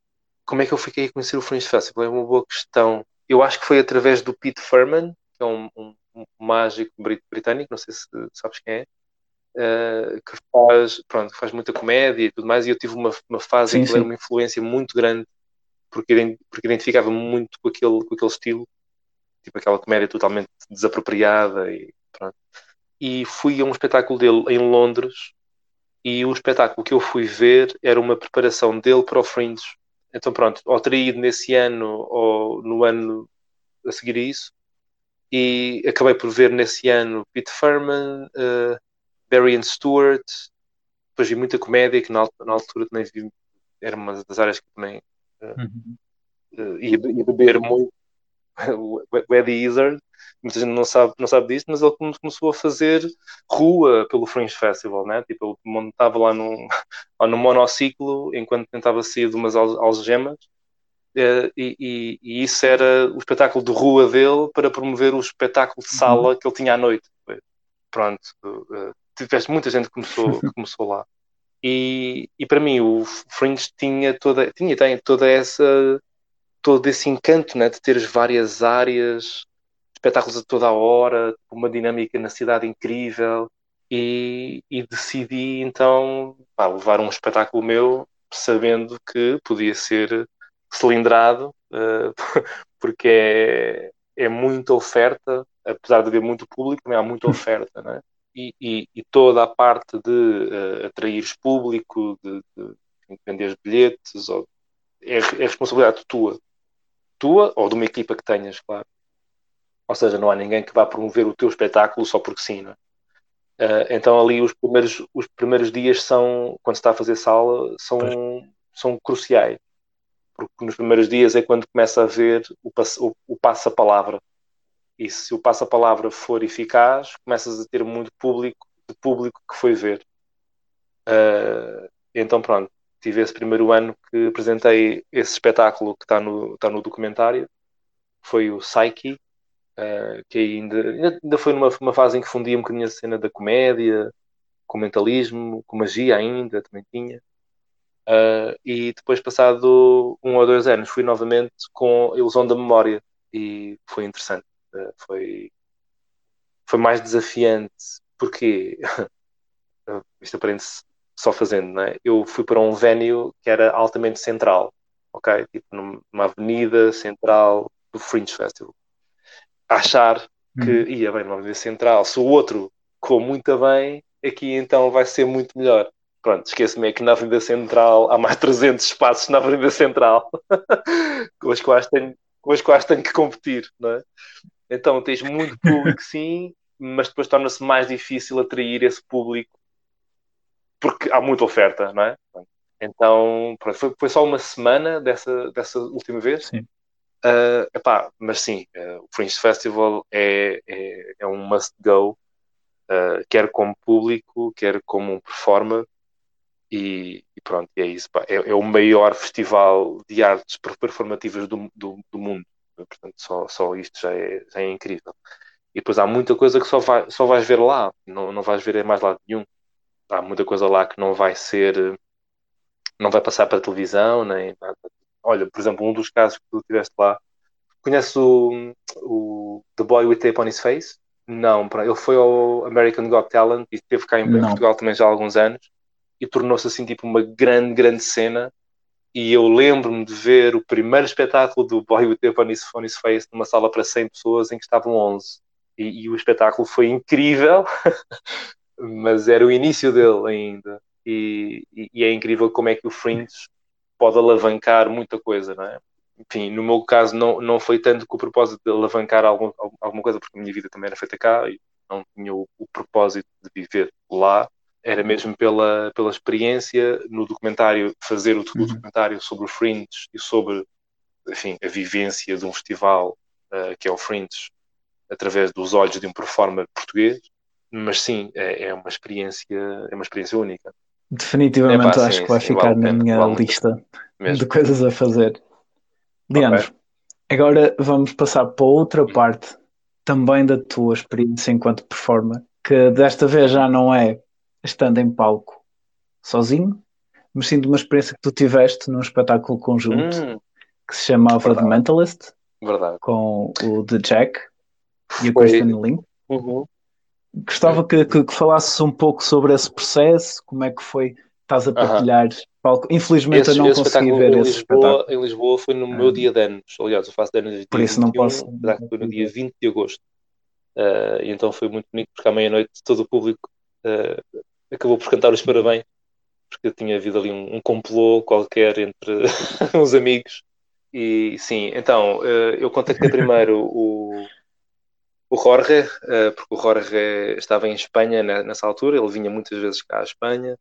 Como é que eu fiquei a conhecer o Fringe Festival? É uma boa questão. Eu acho que foi através do Pete Furman, que é um, um, um mágico britânico, não sei se sabes quem é, uh, que faz, pronto, faz muita comédia e tudo mais. E eu tive uma, uma fase sim, em que ele era uma influência muito grande, porque, porque identificava muito com aquele, com aquele estilo, tipo aquela comédia totalmente desapropriada e pronto e fui a um espetáculo dele em Londres e o espetáculo que eu fui ver era uma preparação dele para o Fringe. Então pronto, ou teria ido nesse ano ou no ano a seguir a isso e acabei por ver nesse ano Pete Furman, uh, Barry and Stewart, depois vi muita comédia que na, na altura também vi, era uma das áreas que também uh, uhum. uh, ia, ia beber muito (laughs) o Eddie Izzard muita gente não sabe, não sabe disso, mas ele começou a fazer rua pelo Fringe Festival, né? Tipo, ele montava lá num, (laughs) lá num monociclo enquanto tentava sair de umas algemas. Eh, e, e, e, isso era o espetáculo de rua dele para promover o espetáculo de sala uhum. que ele tinha à noite. Pronto, uh, tiveste muita gente que começou, que (laughs) começou lá. E, e para mim o Fringe tinha toda, tinha, tem toda essa todo esse encanto né, de teres várias áreas espetáculos a toda a hora, uma dinâmica na cidade incrível e, e decidi então pá, levar um espetáculo meu sabendo que podia ser cilindrado uh, (laughs) porque é, é muita oferta, apesar de haver muito público, também há muita (laughs) oferta, né? E, e, e, toda a parte de uh, atrair público, de, de, vender bilhetes, ou, é, é responsabilidade tua, tua ou de uma equipa que tenhas, claro. Ou seja, não há ninguém que vá promover o teu espetáculo só porque sim. Uh, então ali os primeiros, os primeiros dias são, quando se está a fazer sala, são, são cruciais. Porque nos primeiros dias é quando começa a ver o, o, o passa-palavra. E se o passa-palavra for eficaz, começas a ter muito público, de público que foi ver. Uh, então pronto, tive esse primeiro ano que apresentei esse espetáculo que está no, está no documentário, foi o Psyche, Uh, que ainda, ainda foi numa, numa fase em que fundia um bocadinho a cena da comédia, com mentalismo, com magia ainda, também tinha. Uh, e depois, passado um ou dois anos, fui novamente com a ilusão da memória e foi interessante. Uh, foi, foi mais desafiante, porque (laughs) isto aprende-se só fazendo, não é? Eu fui para um venue que era altamente central, ok? Tipo numa avenida central do Fringe Festival achar que hum. ia bem numa avenida central, se o outro com muito bem, aqui então vai ser muito melhor. Pronto, esqueço-me é que na Avenida Central há mais (laughs) 300 espaços na Avenida Central (laughs) com, os quais tenho, com os quais tenho que competir, não é? Então tens muito público, (laughs) sim, mas depois torna-se mais difícil atrair esse público porque há muita oferta, não é? Então, pronto, foi, foi só uma semana dessa, dessa última vez. Sim. Uh, epá, mas sim, uh, o Fringe Festival é, é, é um must-go, uh, quer como público, quer como um performer, e, e, pronto, é isso. Pá. É, é, o maior festival de artes performativas do, do, do mundo. Portanto, só, só isto já é, já é incrível. E depois há muita coisa que só, vai, só vais ver lá, não, não vais ver em mais lado nenhum. Há muita coisa lá que não vai ser, não vai passar para televisão, nem nada. Olha, por exemplo, um dos casos que tu tiveste lá, conheces o, o The Boy with Tape on His Face? Não, ele foi ao American Got Talent e esteve cá em não. Portugal também já há alguns anos e tornou-se assim tipo uma grande, grande cena. E eu lembro-me de ver o primeiro espetáculo do Boy with Tape on His, on his Face numa sala para 100 pessoas em que estavam 11. E, e o espetáculo foi incrível, (laughs) mas era o início dele ainda. E, e, e, é incrível como é que o Fringe pode alavancar muita coisa, não é? Enfim, no meu caso não, não foi tanto com o propósito de alavancar algum, alguma coisa, porque a minha vida também era feita cá e não tinha o, o propósito de viver lá, era mesmo pela, pela experiência no documentário, fazer o, uhum. documentário sobre o Fringe e sobre, enfim, a vivência de um festival uh, que é o Fringe, através dos olhos de um performer português. Mas sim, é, é uma experiência, é uma experiência única. Definitivamente acho sim, que vai sim, ficar vale na minha vale lista mesmo. de coisas a fazer. Leandro, okay. agora vamos passar para outra parte também da tua experiência enquanto performer, que desta vez já não é estando em palco sozinho, mas sim de uma experiência que tu tiveste num espetáculo conjunto hum, que se chamava verdade. The Mentalist, verdade. com o The Jack e o Christian Lin. Uhum. Gostava que, que, que, falasses um pouco sobre esse processo, como é que foi, estás a partilhar palco. Infelizmente esse, eu não consegui ver esse Lisboa, espetáculo. Em Lisboa foi no meu dia de anos, aliás, eu faço de anos Por isso 21, não posso. Foi no dia 20 de agosto. Uh, e então foi muito bonito porque à meia-noite todo o público uh, acabou por cantar os parabéns, porque tinha havido ali um, um complô qualquer entre (laughs) uns amigos. E sim, então uh, eu contactei primeiro o, o Jorge, uh, porque o Jorge estava em Espanha nessa altura, ele vinha muitas vezes cá à Espanha,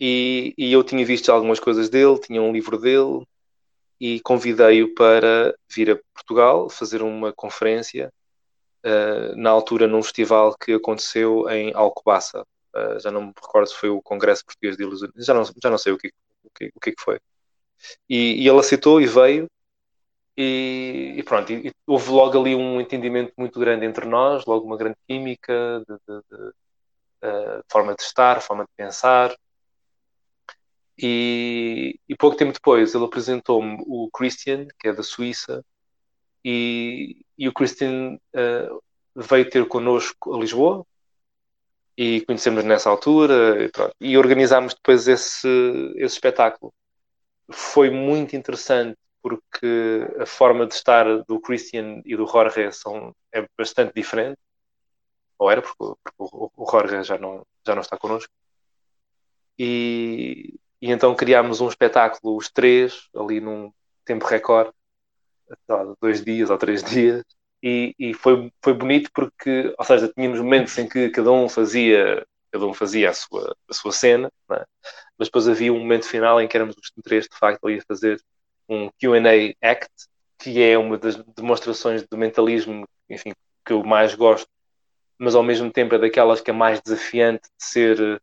e, e eu tinha visto algumas coisas dele, tinha um livro dele, e convidei-o para vir a Portugal fazer uma conferência, uh, na altura num festival que aconteceu em Alcobaça, Uh, já não me recordo se foi o Congresso Português de Ilusões, já não, já não sei o que, o que, o que, que foi. E, e, ele aceitou e veio, e, e pronto, e, e, houve logo ali um entendimento muito grande entre nós, logo uma grande química, de, de, de uh, forma de estar, forma de pensar. E, e pouco tempo depois ele apresentou-me o Christian, que é da Suíça, e, e o Christian uh, veio ter connosco a Lisboa, e conhecemos nessa altura e, e organizámos depois esse, esse espetáculo. Foi muito interessante porque a forma de estar do Christian e do Jorge são, é bastante diferente. Ou era, porque, porque o, o Jorge já não, já não está connosco. E, e então criámos um espetáculo, os três, ali num tempo recorde, dois dias ou três (laughs) dias, e, e, foi, foi bonito porque, ou seja, tínhamos momentos em que cada um fazia, cada um fazia a sua, a sua cena, é? mas depois havia um momento final em que éramos os três, de facto, ali a fazer um Q&A act, que é uma das demonstrações de mentalismo, enfim, que eu mais gosto, mas ao mesmo tempo é daquelas que é mais desafiante de ser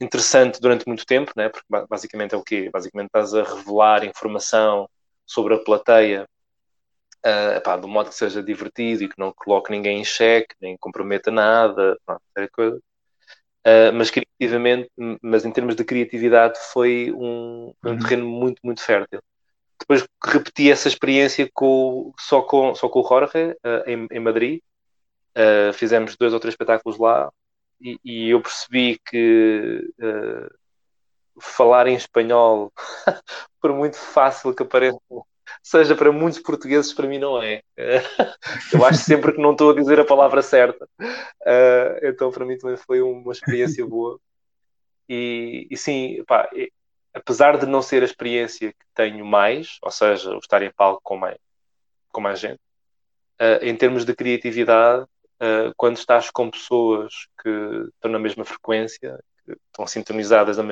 interessante durante muito tempo, né? porque basicamente é o quê? Basicamente estás a revelar informação sobre a plateia uh, epá, de um modo que seja divertido e que não coloque ninguém em xeque, nem comprometa nada, pronto, coisa. Uh, mas criativamente, mas em termos de criatividade foi um, um uhum. terreno muito, muito fértil. Depois repeti essa experiência com, só, com, só com o Jorge uh, em, em, Madrid. Uh, fizemos dois ou três espetáculos lá e, e eu percebi que falar em espanhol, (laughs) por muito fácil que pareça seja para muitos portugueses, para mim não é. (laughs) Eu acho sempre que não estou a dizer a palavra certa. Então, para mim também foi uma experiência boa. E, e sim, pá, apesar de não ser a experiência que tenho mais, ou seja, o estar em palco com mais, com mais gente, ah, em termos de criatividade, ah, quando estás com pessoas que estão na mesma frequência, que estão sintonizadas na,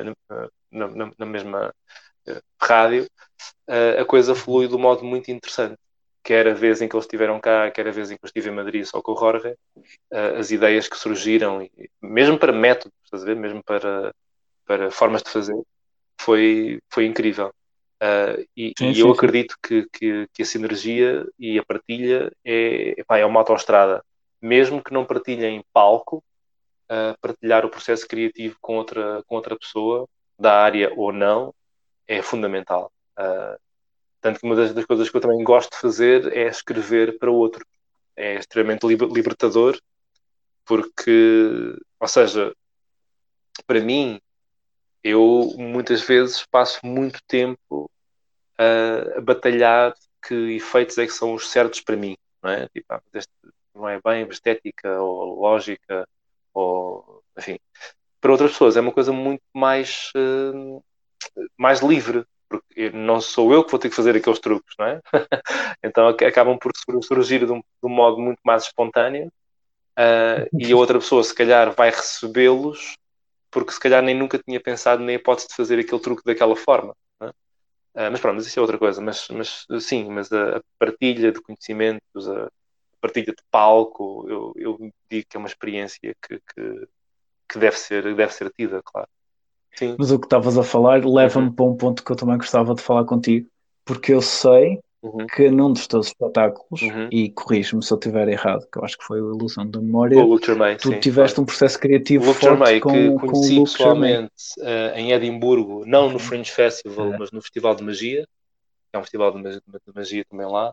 na, na, na mesma rádio, uh, a coisa flui de um modo muito interessante. Quer a vez em que eles estiveram cá, quer a vez em que eu estive em Madrid só com o Jorge, uh, as ideias que surgiram, mesmo para métodos, mesmo para, para formas de fazer, foi, foi incrível. Uh, e, sim, e sim, eu acredito que, que, que, a sinergia e a partilha é, epá, é uma autoestrada. Mesmo que não partilhem palco, uh, partilhar o processo criativo com outra, com outra pessoa, da área ou não, é fundamental. Uh, tanto que uma das, das, coisas que eu também gosto de fazer é escrever para outro. É extremamente libertador, porque, ou seja, para mim, eu muitas vezes passo muito tempo a, a batalhar que efeitos é que são os certos para mim, não é? Tipo, ah, não é bem estética ou lógica ou enfim. Para outras pessoas é uma coisa muito mais uh, mais livre, porque não sou eu que vou ter que fazer aqueles truques, não é? (laughs) então acabam por surgir de um, de um modo muito mais espontâneo uh, e a outra pessoa se calhar vai recebê-los porque se calhar nem nunca tinha pensado na hipótese de fazer aquele truque daquela forma. Uh, mas pronto, mas isso é outra coisa. Mas, mas sim, mas a, a partilha de conhecimentos, a partilha de palco, eu, eu digo que é uma experiência que, que, que deve, ser, deve ser tida, claro. Sim. Mas o que estavas a falar leva-me uhum. para um ponto que eu também gostava de falar contigo, porque eu sei uhum. que num dos teus espetáculos, uhum. e corrijo-me se eu estiver errado, que eu acho que foi a Ilusão da Memória, o Luke Germain, tu sim, tiveste foi. um processo criativo o forte Germain, com, que com conheci o pessoalmente uh, em Edimburgo, não no Fringe Festival, é. mas no Festival de Magia, que é um festival de magia, de magia também lá.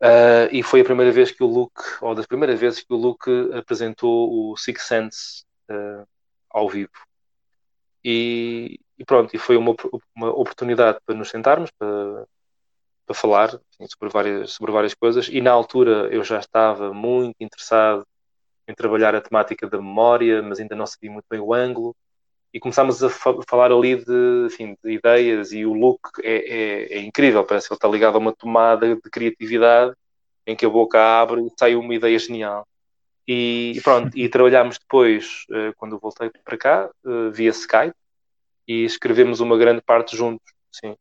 Uh, e foi a primeira vez que o Luke, ou das primeiras vezes que o Luke apresentou o Six Sense uh, ao vivo. E, e, pronto, e foi uma, uma oportunidade para nos sentarmos, para, para falar enfim, sobre, várias, sobre várias coisas. E na altura eu já estava muito interessado em trabalhar a temática da memória, mas ainda não sabia muito bem o ângulo e começámos a fa falar ali de, enfim, de, ideias e o look é, é, é, incrível, parece que ele está ligado a uma tomada de criatividade em que a boca abre e sai uma ideia genial. E pronto, e trabalhámos depois, uh, quando voltei para cá, uh, via Skype, e escrevemos uma grande parte juntos, sim.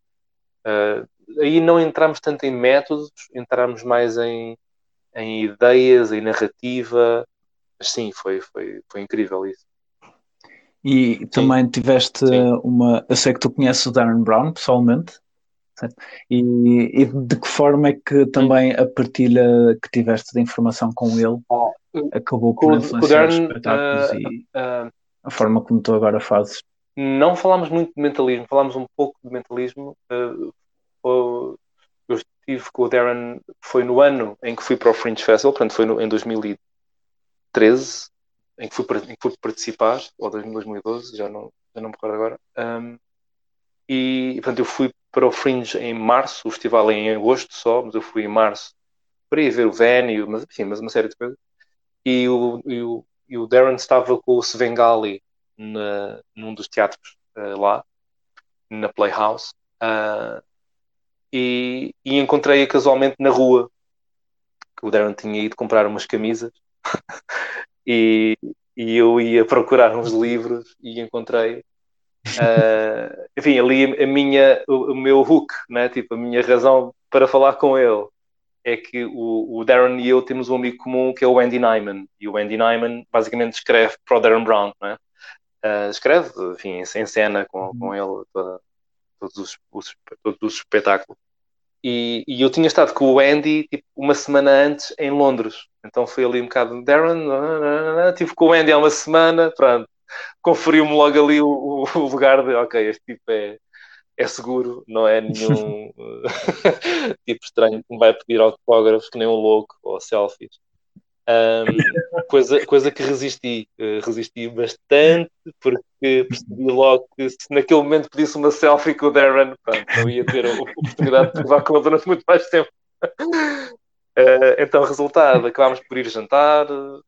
Uh, aí não entramos tanto em métodos, entramos mais em, em ideias, em narrativa, mas sim, foi, foi, foi incrível isso. E Sim. também tiveste Sim. uma. Eu sei que tu conheces o Darren Brown pessoalmente. E, e, de que forma é que também a partilha que tiveste de informação com ele oh, acabou por influenciar os espetáculos uh, e uh, a forma como tu agora fazes? Não falámos muito de mentalismo, falámos um pouco de mentalismo. Uh, eu estive com o Darren, foi no ano em que fui para o Fringe Festival, portanto foi no, em 2013, em que fui, em que fui participar, ou 2012, já não, já não me recordo agora. Um, e, portanto, eu fui para o Fringe em março, o festival é em agosto só, mas eu fui em março para ir ver o venue, mas, enfim, mas uma série de coisas. E o, e o, e o Darren estava com o Svengali na, num dos teatros uh, lá, na Playhouse, uh, e, e encontrei-a casualmente na rua, que o Darren tinha ido comprar umas camisas. (laughs) E, e eu ia procurar uns livros e encontrei uh, (laughs) enfim, ali a minha, o, o, meu hook, né? tipo, a minha razão para falar com ele é que o, o, Darren e eu temos um amigo comum que é o Andy Nyman. E o Andy Nyman basicamente escreve para o Darren Brown né? Uh, escreve, enfim, em cena com, com ele toda, todos, os, os, todos os espetáculos e, e, eu tinha estado com o Andy tipo, uma semana antes em Londres. Então fui ali um bocado Darren, tive com o Andy há uma semana, pronto, conferiu-me logo ali o, o, lugar de ok, este tipo é, é seguro, não é nenhum (laughs) (laughs) tipo estranho que me vai pedir autógrafos que nem um louco ou selfies. Um, coisa, coisa que resisti, uh, resisti bastante porque percebi logo que se naquele momento pedisse uma selfie com o Darren, pronto, não ia ter a oportunidade de levar com ele durante muito mais tempo. Uh, então, resultado, acabámos por ir jantar, uh,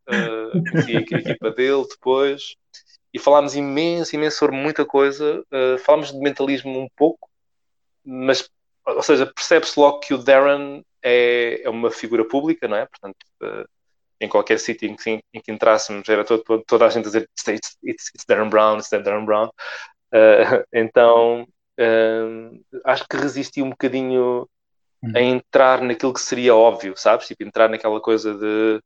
conheci a equipa dele depois e falámos imenso, imenso sobre muita coisa. Uh, falámos de mentalismo um pouco, mas, ou seja, percebe-se logo que o Darren é, é uma figura pública, não é? Portanto, uh, em qualquer sítio em que, em que entrássemos, era todo, toda a gente a dizer it's, it's, it's Darren Brown, it's Darren Brown. Uh, (laughs) então, uh, acho que resisti um bocadinho hum. a entrar naquilo que seria óbvio, sabes? Tipo, entrar naquela coisa de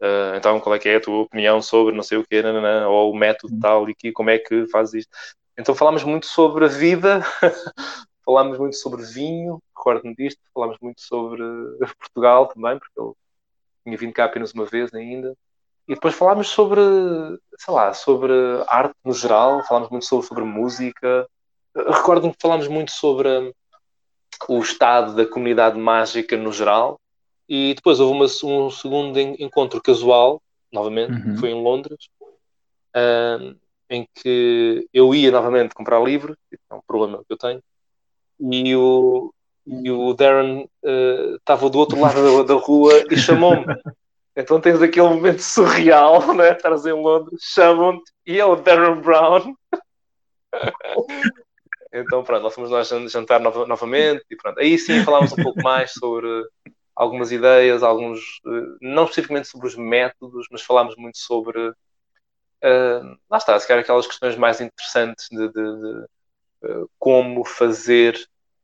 uh, então qual é que é a tua opinião sobre não sei o quê, nanana, ou o método hum. tal e que, como é que fazes isto. então falámos muito sobre a vida, (laughs) falámos muito sobre vinho, recordo-me disto, falámos muito sobre Portugal também, porque ele tinha vindo cá apenas uma vez ainda. E depois falámos sobre, sei lá, sobre arte no geral, falámos muito sobre, sobre música. Recordo-me que falámos muito sobre hum, o estado da comunidade mágica no geral. E depois houve uma, um segundo encontro casual, novamente, uhum. que foi em Londres, um, em que eu ia novamente comprar livros, é um problema que eu tenho, e o, e o Darren uh, estava do outro lado da, da rua e chamou-me. (laughs) Então tens aquele momento surreal, né? Estás em Londres, chamam-te e é o Darren Brown. (laughs) então pronto, nós fomos lá jantar nova, novamente e pronto. Aí sim falámos um pouco mais sobre algumas ideias, alguns, eh, não especificamente sobre os métodos, mas falámos muito sobre uh, lá está, se calhar aquelas questões mais interessantes de, de, de uh, como fazer,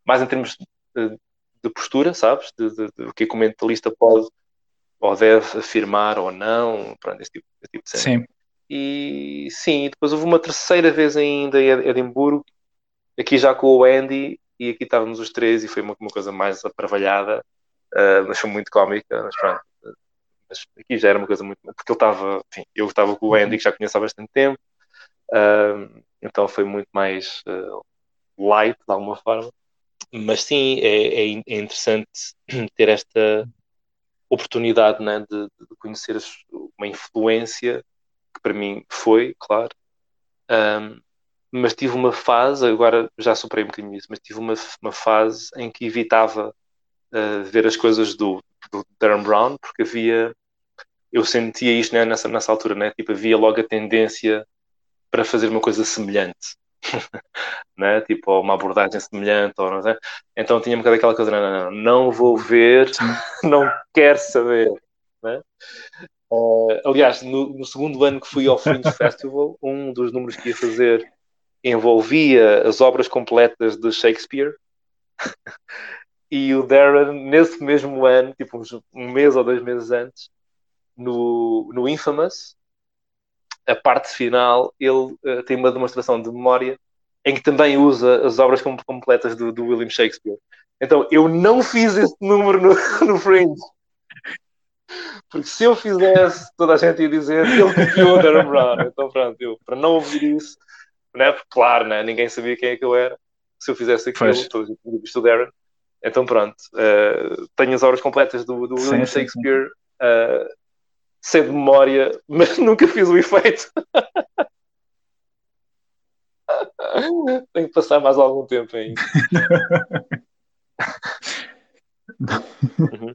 mais em termos de, postura, sabes? De, de, de, o que é o mentalista pode ou deve afirmar ou não, pronto, esse tipo, esse tipo de cena. Sim. E sim, depois houve uma terceira vez ainda em Edimburgo, aqui já com o Andy, e aqui estávamos os três e foi uma, uma coisa mais aparvalhada, uh, mas foi muito cómica, mas pronto. Mas aqui já era uma coisa muito. Porque ele estava. Enfim, eu estava com o Andy, que já conheço há bastante tempo, uh, então foi muito mais uh, light, de alguma forma. Mas sim, é, é, é interessante (clears throat) ter esta oportunidade né, de, de conhecer uma influência que para mim foi, claro. Um, mas tive uma fase, agora já superei um bocadinho isso, mas tive uma, uma fase em que evitava uh, ver as coisas do, do Darren Brown, porque havia, eu sentia isto né, nessa, nessa altura, né, tipo, havia logo a tendência para fazer uma coisa semelhante. (laughs) né? tipo, uma abordagem semelhante, ou não sei. Então tinha um bocado aquela coisa, não, não, não, vou ver, (laughs) não quero saber. Né? Uh, aliás, no, no, segundo ano que fui ao Fringe (laughs) Festival, um dos números que ia fazer envolvia as obras completas de Shakespeare. e o Darren, nesse mesmo ano, tipo um mês ou dois meses antes, no, no Infamous, a parte final, ele uh, tem uma demonstração de memória em que também usa as obras completas do, do William Shakespeare. Então, eu não fiz esse número no, (laughs) no Fringe. Porque se eu fizesse, toda a gente ia dizer ele copiou o Darren Brown. Então, pronto, eu, para não ouvir isso, né, porque, claro, né, ninguém sabia quem é que eu era. Se eu fizesse aquilo, tinham visto o Darren. Então, pronto, uh, tenho as obras completas do, do William sim, Shakespeare. Sim, sim. Uh, sei de memória, (laughs) mas nunca fiz o efeito. (laughs) Tenho que passar mais algum tempo ainda. uhum.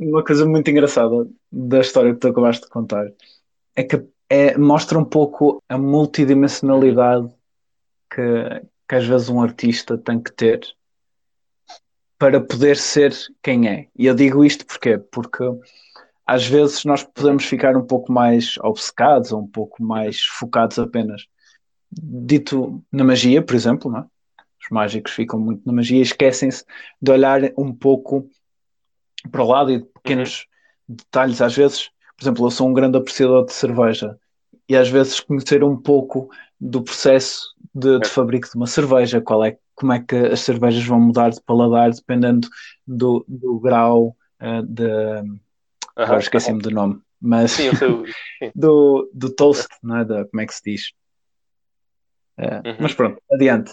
Uma coisa muito engraçada da história que tu acabaste de contar é que é, mostra um pouco a multidimensionalidade que, que às vezes um artista tem que ter para poder ser quem é. E eu digo isto porque porque às vezes nós podemos ficar um pouco mais obcecados ou um pouco mais focados apenas dito na magia, por exemplo, não é? os mágicos ficam muito na magia e esquecem-se de olhar um pouco para o lado e de pequenos uhum. detalhes. Às vezes, por exemplo, eu sou um grande apreciador de cerveja e às vezes conhecer um pouco do processo de, de fabrico de uma cerveja, qual é, como é que as cervejas vão mudar de paladar dependendo do, do grau uh, de Uhum, Agora esqueci-me do nome, mas sim, (laughs) sim. do, do toast, não é? Da, como é que se diz? Uh, uhum. Mas pronto, adiante.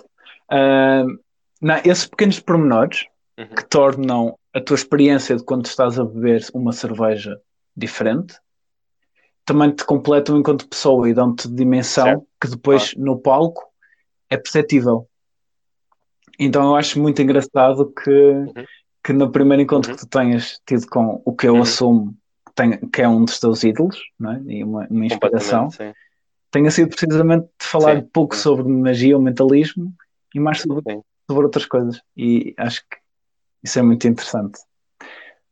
Uh, não, esses pequenos pormenores uhum. que tornam a tua experiência de quando estás a beber uma cerveja diferente também te completam enquanto pessoa e dão-te dimensão certo. que depois ah. no palco é perceptível. Então eu acho muito engraçado que uhum que no primeiro encontro uhum. que tu tenhas tido com o que eu uhum. assumo que, tem, que, é um dos teus ídolos é? e uma, uma inspiração, tenha sido precisamente de falar sim. pouco sim. sobre magia ou mentalismo e mais sobre, sobre outras coisas. E acho que isso é muito interessante.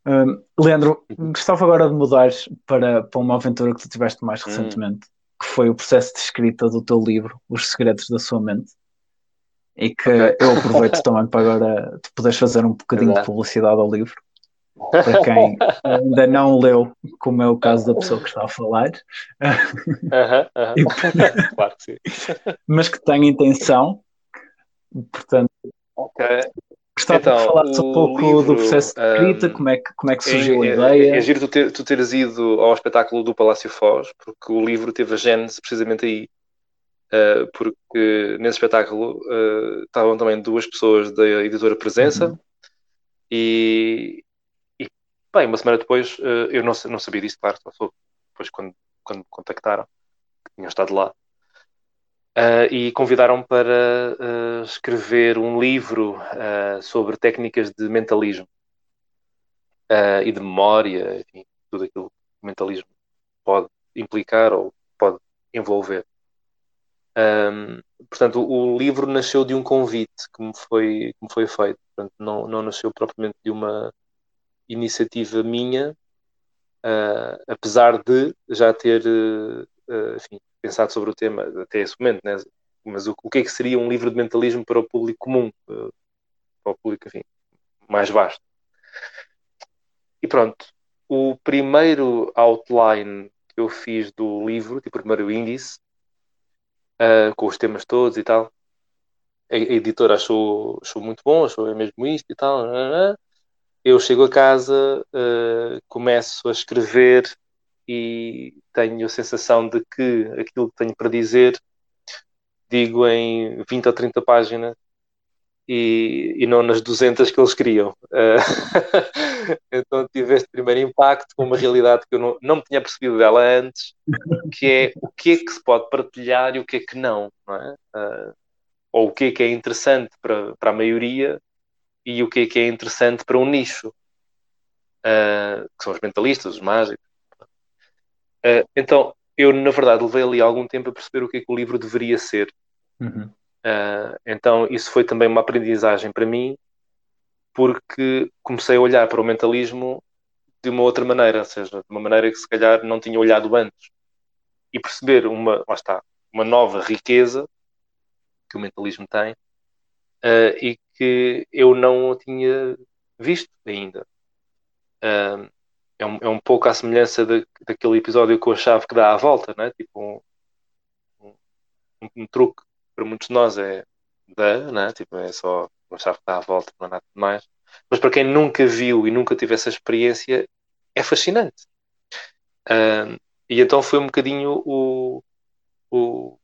Um, Leandro, uhum. gostava agora de mudar para, para uma aventura que tu tiveste mais hum. recentemente, que foi o processo de escrita do teu livro, Os Segredos da Sua Mente e que okay. eu aproveito também para agora tu poderes fazer um bocadinho Exato. de publicidade ao livro. para quem ainda não leu, como é o caso da pessoa que está a falar. E, claro que sim. Mas que tem intenção, portanto. Okay. Gostava então, de falar um pouco livro, do processo de escrita, um, como, é que, como é que surgiu é, a ideia. É, é giro tu, ter, tu teres ido ao espetáculo do Palácio Foz, porque o livro teve a gênese precisamente aí. Uh, porque nesse espetáculo uh, estavam também duas pessoas da editora Presença uhum. e, e, bem, uma semana depois uh, eu não, não sabia disso, claro, só soube depois quando, quando me contactaram, que tinham estado lá. E convidaram para escrever um livro sobre técnicas de mentalismo e de memória, enfim, tudo aquilo que o mentalismo pode implicar ou pode envolver. Um, portanto, o, livro nasceu de um convite que me foi, que me foi feito, portanto, não, não nasceu propriamente de uma iniciativa minha, apesar de já ter enfim, pensado sobre o tema até esse momento, né? mas o, o, que é que seria um livro de mentalismo para o público comum, uh, para o público enfim, mais vasto. E pronto, o primeiro outline que eu fiz do livro, tipo o primeiro índice, uh, com os temas todos e tal, a, a editora achou, achou muito bom, achou é mesmo isto e tal. Eu chego a casa, uh, começo a escrever e tenho a sensação de que aquilo que tenho para dizer digo em 20 ou 30 páginas e, e não nas 200 que eles queriam. Uh, (laughs) então tive este primeiro impacto com uma realidade que eu não, não me tinha percebido dela antes, que é o que é que se pode partilhar e o que é que não, não é? Uh, ou o que é que é interessante para, para a maioria e o que é que é interessante para um nicho, uh, que são os mentalistas, os mágicos. Então, eu, na verdade, levei ali algum tempo a perceber o que é que o livro deveria ser. Uhum. Uh, então, isso foi também uma aprendizagem para mim, porque comecei a olhar para o mentalismo de uma outra maneira, ou seja, de uma maneira que se calhar não tinha olhado antes. E perceber uma, lá está, uma nova riqueza que o mentalismo tem uh, e que eu não tinha visto ainda. Uh, é um, é um pouco à semelhança de, daquele episódio com a chave que dá a volta, né? tipo um, um, um truque para muitos de nós é da, né? tipo, é só uma chave que dá a volta, não é nada mais. Mas para quem nunca viu e nunca teve essa experiência, é fascinante. Uh, e então foi um bocadinho o, o,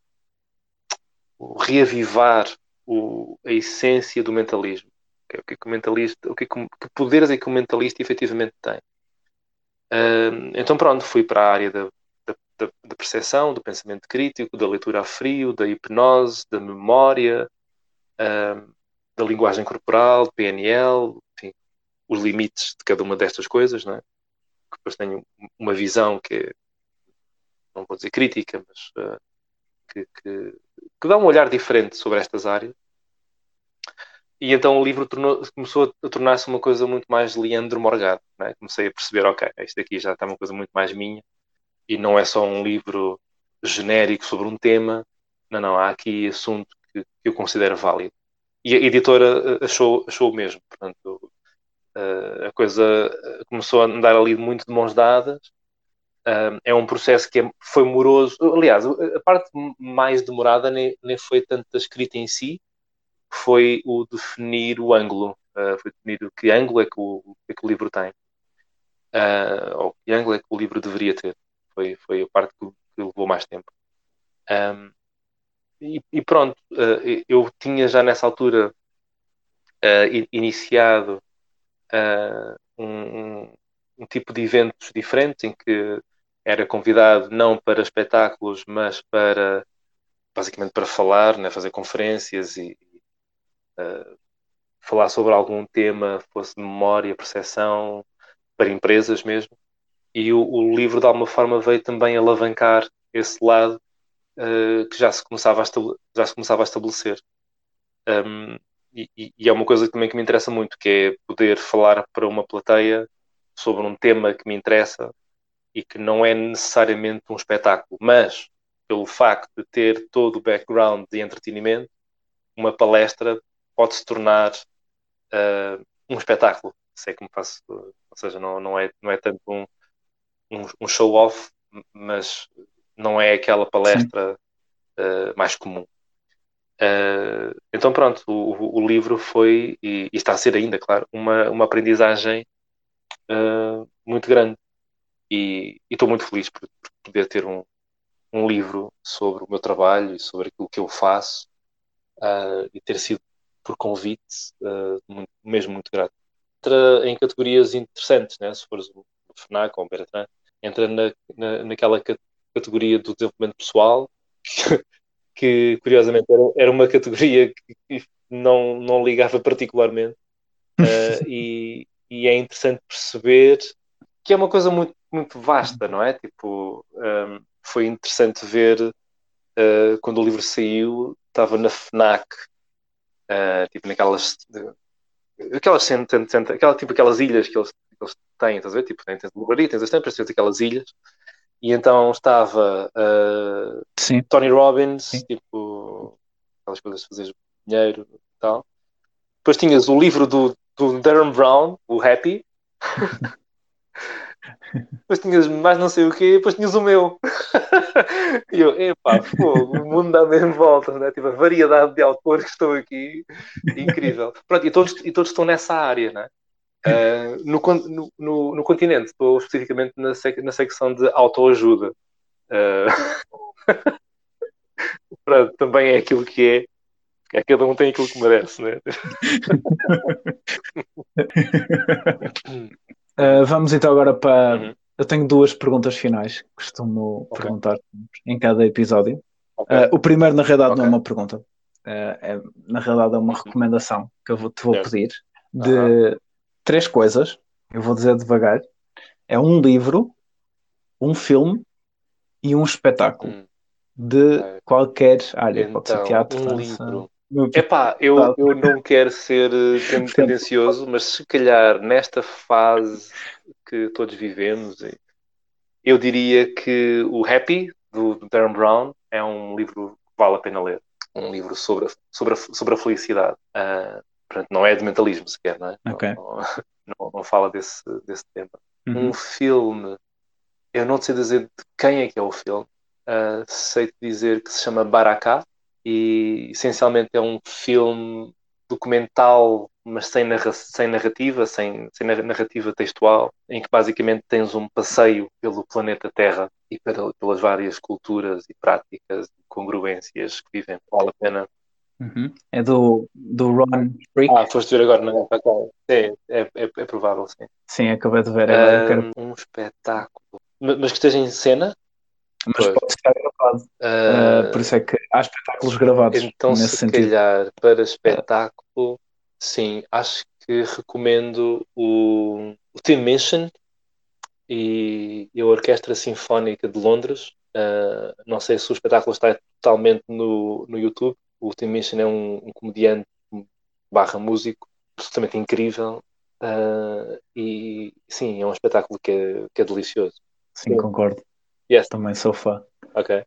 o reavivar o, a essência do mentalismo. O que, é que o mentalista, o que, é que, que poderes é que o mentalista efetivamente tem então pronto, fui para a área da, da, da, percepção, do pensamento crítico, da leitura a frio, da hipnose, da memória, da linguagem corporal, PNL, enfim, os limites de cada uma destas coisas, não é? Depois tenho uma visão que é, não vou dizer crítica, mas uh, que, que, que dá um olhar diferente sobre estas áreas. E então o livro tornou, começou a tornar-se uma coisa muito mais Leandro Morgado. Né? Comecei a perceber, ok, isto aqui já está uma coisa muito mais minha e não é só um livro genérico sobre um tema. Não, não, há aqui assunto que, que eu considero válido. E a editora eh, achou, achou o mesmo. Portanto, uh, a coisa começou a andar ali muito de mãos dadas. É um processo que é, foi moroso. Aliás, a parte mais demorada nem, nem foi tanto a escrita em si, foi o definir o ângulo, foi definir que ângulo é que o, é que o livro tem, ou que ângulo é que o livro deveria ter. Foi, foi a parte que, que levou mais tempo. Um, e, e, pronto, uh, eu tinha já nessa altura iniciado um, um, um tipo de eventos diferentes em que era convidado não para espetáculos, mas para basicamente para falar, né, fazer conferências e, uh, falar sobre algum tema, fosse de memória, percepção, para empresas mesmo. E o, o, livro, de alguma forma, veio também alavancar esse lado uh, que já se, começava a já se começava a estabelecer. Um, e, e, é uma coisa também que me interessa muito, que é poder falar para uma plateia sobre um tema que me interessa e que não é necessariamente um espetáculo, mas pelo facto de ter todo o background de entretenimento, uma palestra pode se tornar uh, um espetáculo, se é que me faço, Ou seja, não, não, é, não é tanto um, um, um show-off, mas não é aquela palestra uh, mais comum. Uh, então, pronto, o, o, livro foi, e, e, está a ser ainda, claro, uma, uma aprendizagem uh, muito grande. E estou muito feliz por, por, poder ter um, um livro sobre o meu trabalho e sobre aquilo que eu faço e ter sido por convite, muito, mesmo muito grato. Entra em categorias interessantes, né? se fores FNAC ou Bertrand, entra na, na, naquela categoria do desenvolvimento pessoal, (laughs) que curiosamente era, era uma categoria que não, não ligava particularmente uh, (laughs) e, e, é interessante perceber que é uma coisa muito, muito vasta, não é? Tipo, um, ehm, foi interessante ver uh, quando o livro saiu, estava na FNAC, uh, tipo naquelas aquelas aquela, tipo aquelas ilhas que eles, eles têm, estás a ver? Tipo, tens a livraria, tens as tampas, tens aquelas ilhas e então estava uh, Tony Robbins, Sim. tipo, aquelas coisas de fazer dinheiro e tal. Depois tinhas o livro do, do Darren Brown, o Happy. (laughs) depois tinhas mais não sei o quê, depois tinhas o meu. (laughs) e eu, epá, fogo, o mundo dá mesmo voltas, né? Tipo, a variedade de autores que estão aqui, incrível. Pronto, e todos, e todos estão nessa área, né? Uh, no, no, no, continente, estou especificamente na, sec na secção de autoajuda. Uh, (laughs) pronto, também é aquilo que é. é. Cada um tem aquilo que merece, né? uh, (laughs) vamos então agora para. Uhum. Eu tenho duas perguntas finais que costumo okay. perguntar em cada episódio. Okay. o primeiro, na realidade, okay. não é uma pergunta. é, na realidade, é uma recomendação que eu vou, te vou pedir de três coisas, eu vou dizer devagar. É um livro, um filme e um espetáculo hum. de qualquer área. Então, Pode ser então, teatro, um dança. livro. Epá, eu, eu não quero ser eh, (laughs) tendencioso, mas se calhar nesta fase que todos vivemos, eu diria que o Happy, do, do Darren Brown, é um livro que vale a pena ler. Um livro sobre a, sobre a, sobre a felicidade. Uh, Portanto, não é de mentalismo sequer, não é? Okay. Não, (laughs) não, não, fala desse, desse tema. Uhum. Um filme, eu não sei dizer de quem é que é o filme, uh, sei dizer que se chama Baraká e essencialmente é um filme documental, mas sem, narra sem narrativa, sem, sem narrativa textual, em que basicamente tens um passeio pelo planeta Terra e pelas várias culturas e práticas e congruências que vivem. Vale a pena Uhum. É do, do Ron Freak. Ah, foste ver agora, não é? Sim, é, é, é provável, sim. Sim, acabei de ver. É, um, quero... um espetáculo. Mas, que esteja em cena? Mas pois. pode estar gravado. Uh, uh, por isso é que há espetáculos gravados. Então, nesse se sentido. calhar, para espetáculo, sim, acho que recomendo o, o Tim Minchin e, e a Orquestra Sinfónica de Londres. Uh, não sei se o espetáculo está totalmente no, no YouTube, o Tim Minchin é um, um comediante barra músico absolutamente incrível uh, e sim, é um espetáculo que é, que é delicioso. Sim, sim. concordo. Yes. Também sou fã. Ok.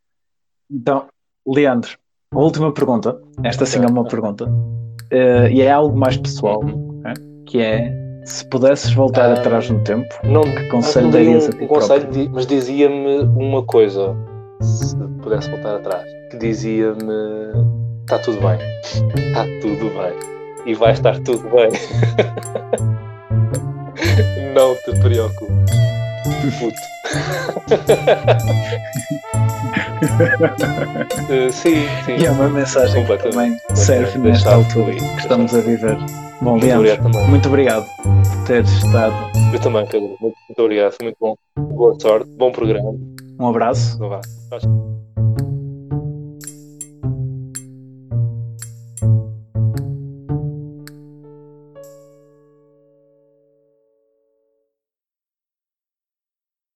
Então, Leandro, a última pergunta. Esta sim é uma pergunta. Uh, e é algo mais pessoal, okay? que é se pudesses voltar uh, atrás no tempo, não, que conselho darias a ti um conselho, mas dizia-me uma coisa, se pudesse voltar atrás, que dizia-me está tudo bem. Está tudo bem. E vai estar tudo bem. (laughs) Não te preocupes. Puto. uh, (laughs) sim, sim. E é uma mensagem que também serve nesta altura que estamos a viver. Bom, Leandro, muito obrigado por teres estado. Eu também, Pedro. Muito, muito obrigado. Muito bom. Boa sorte. Bom programa. Um abraço. Um abraço.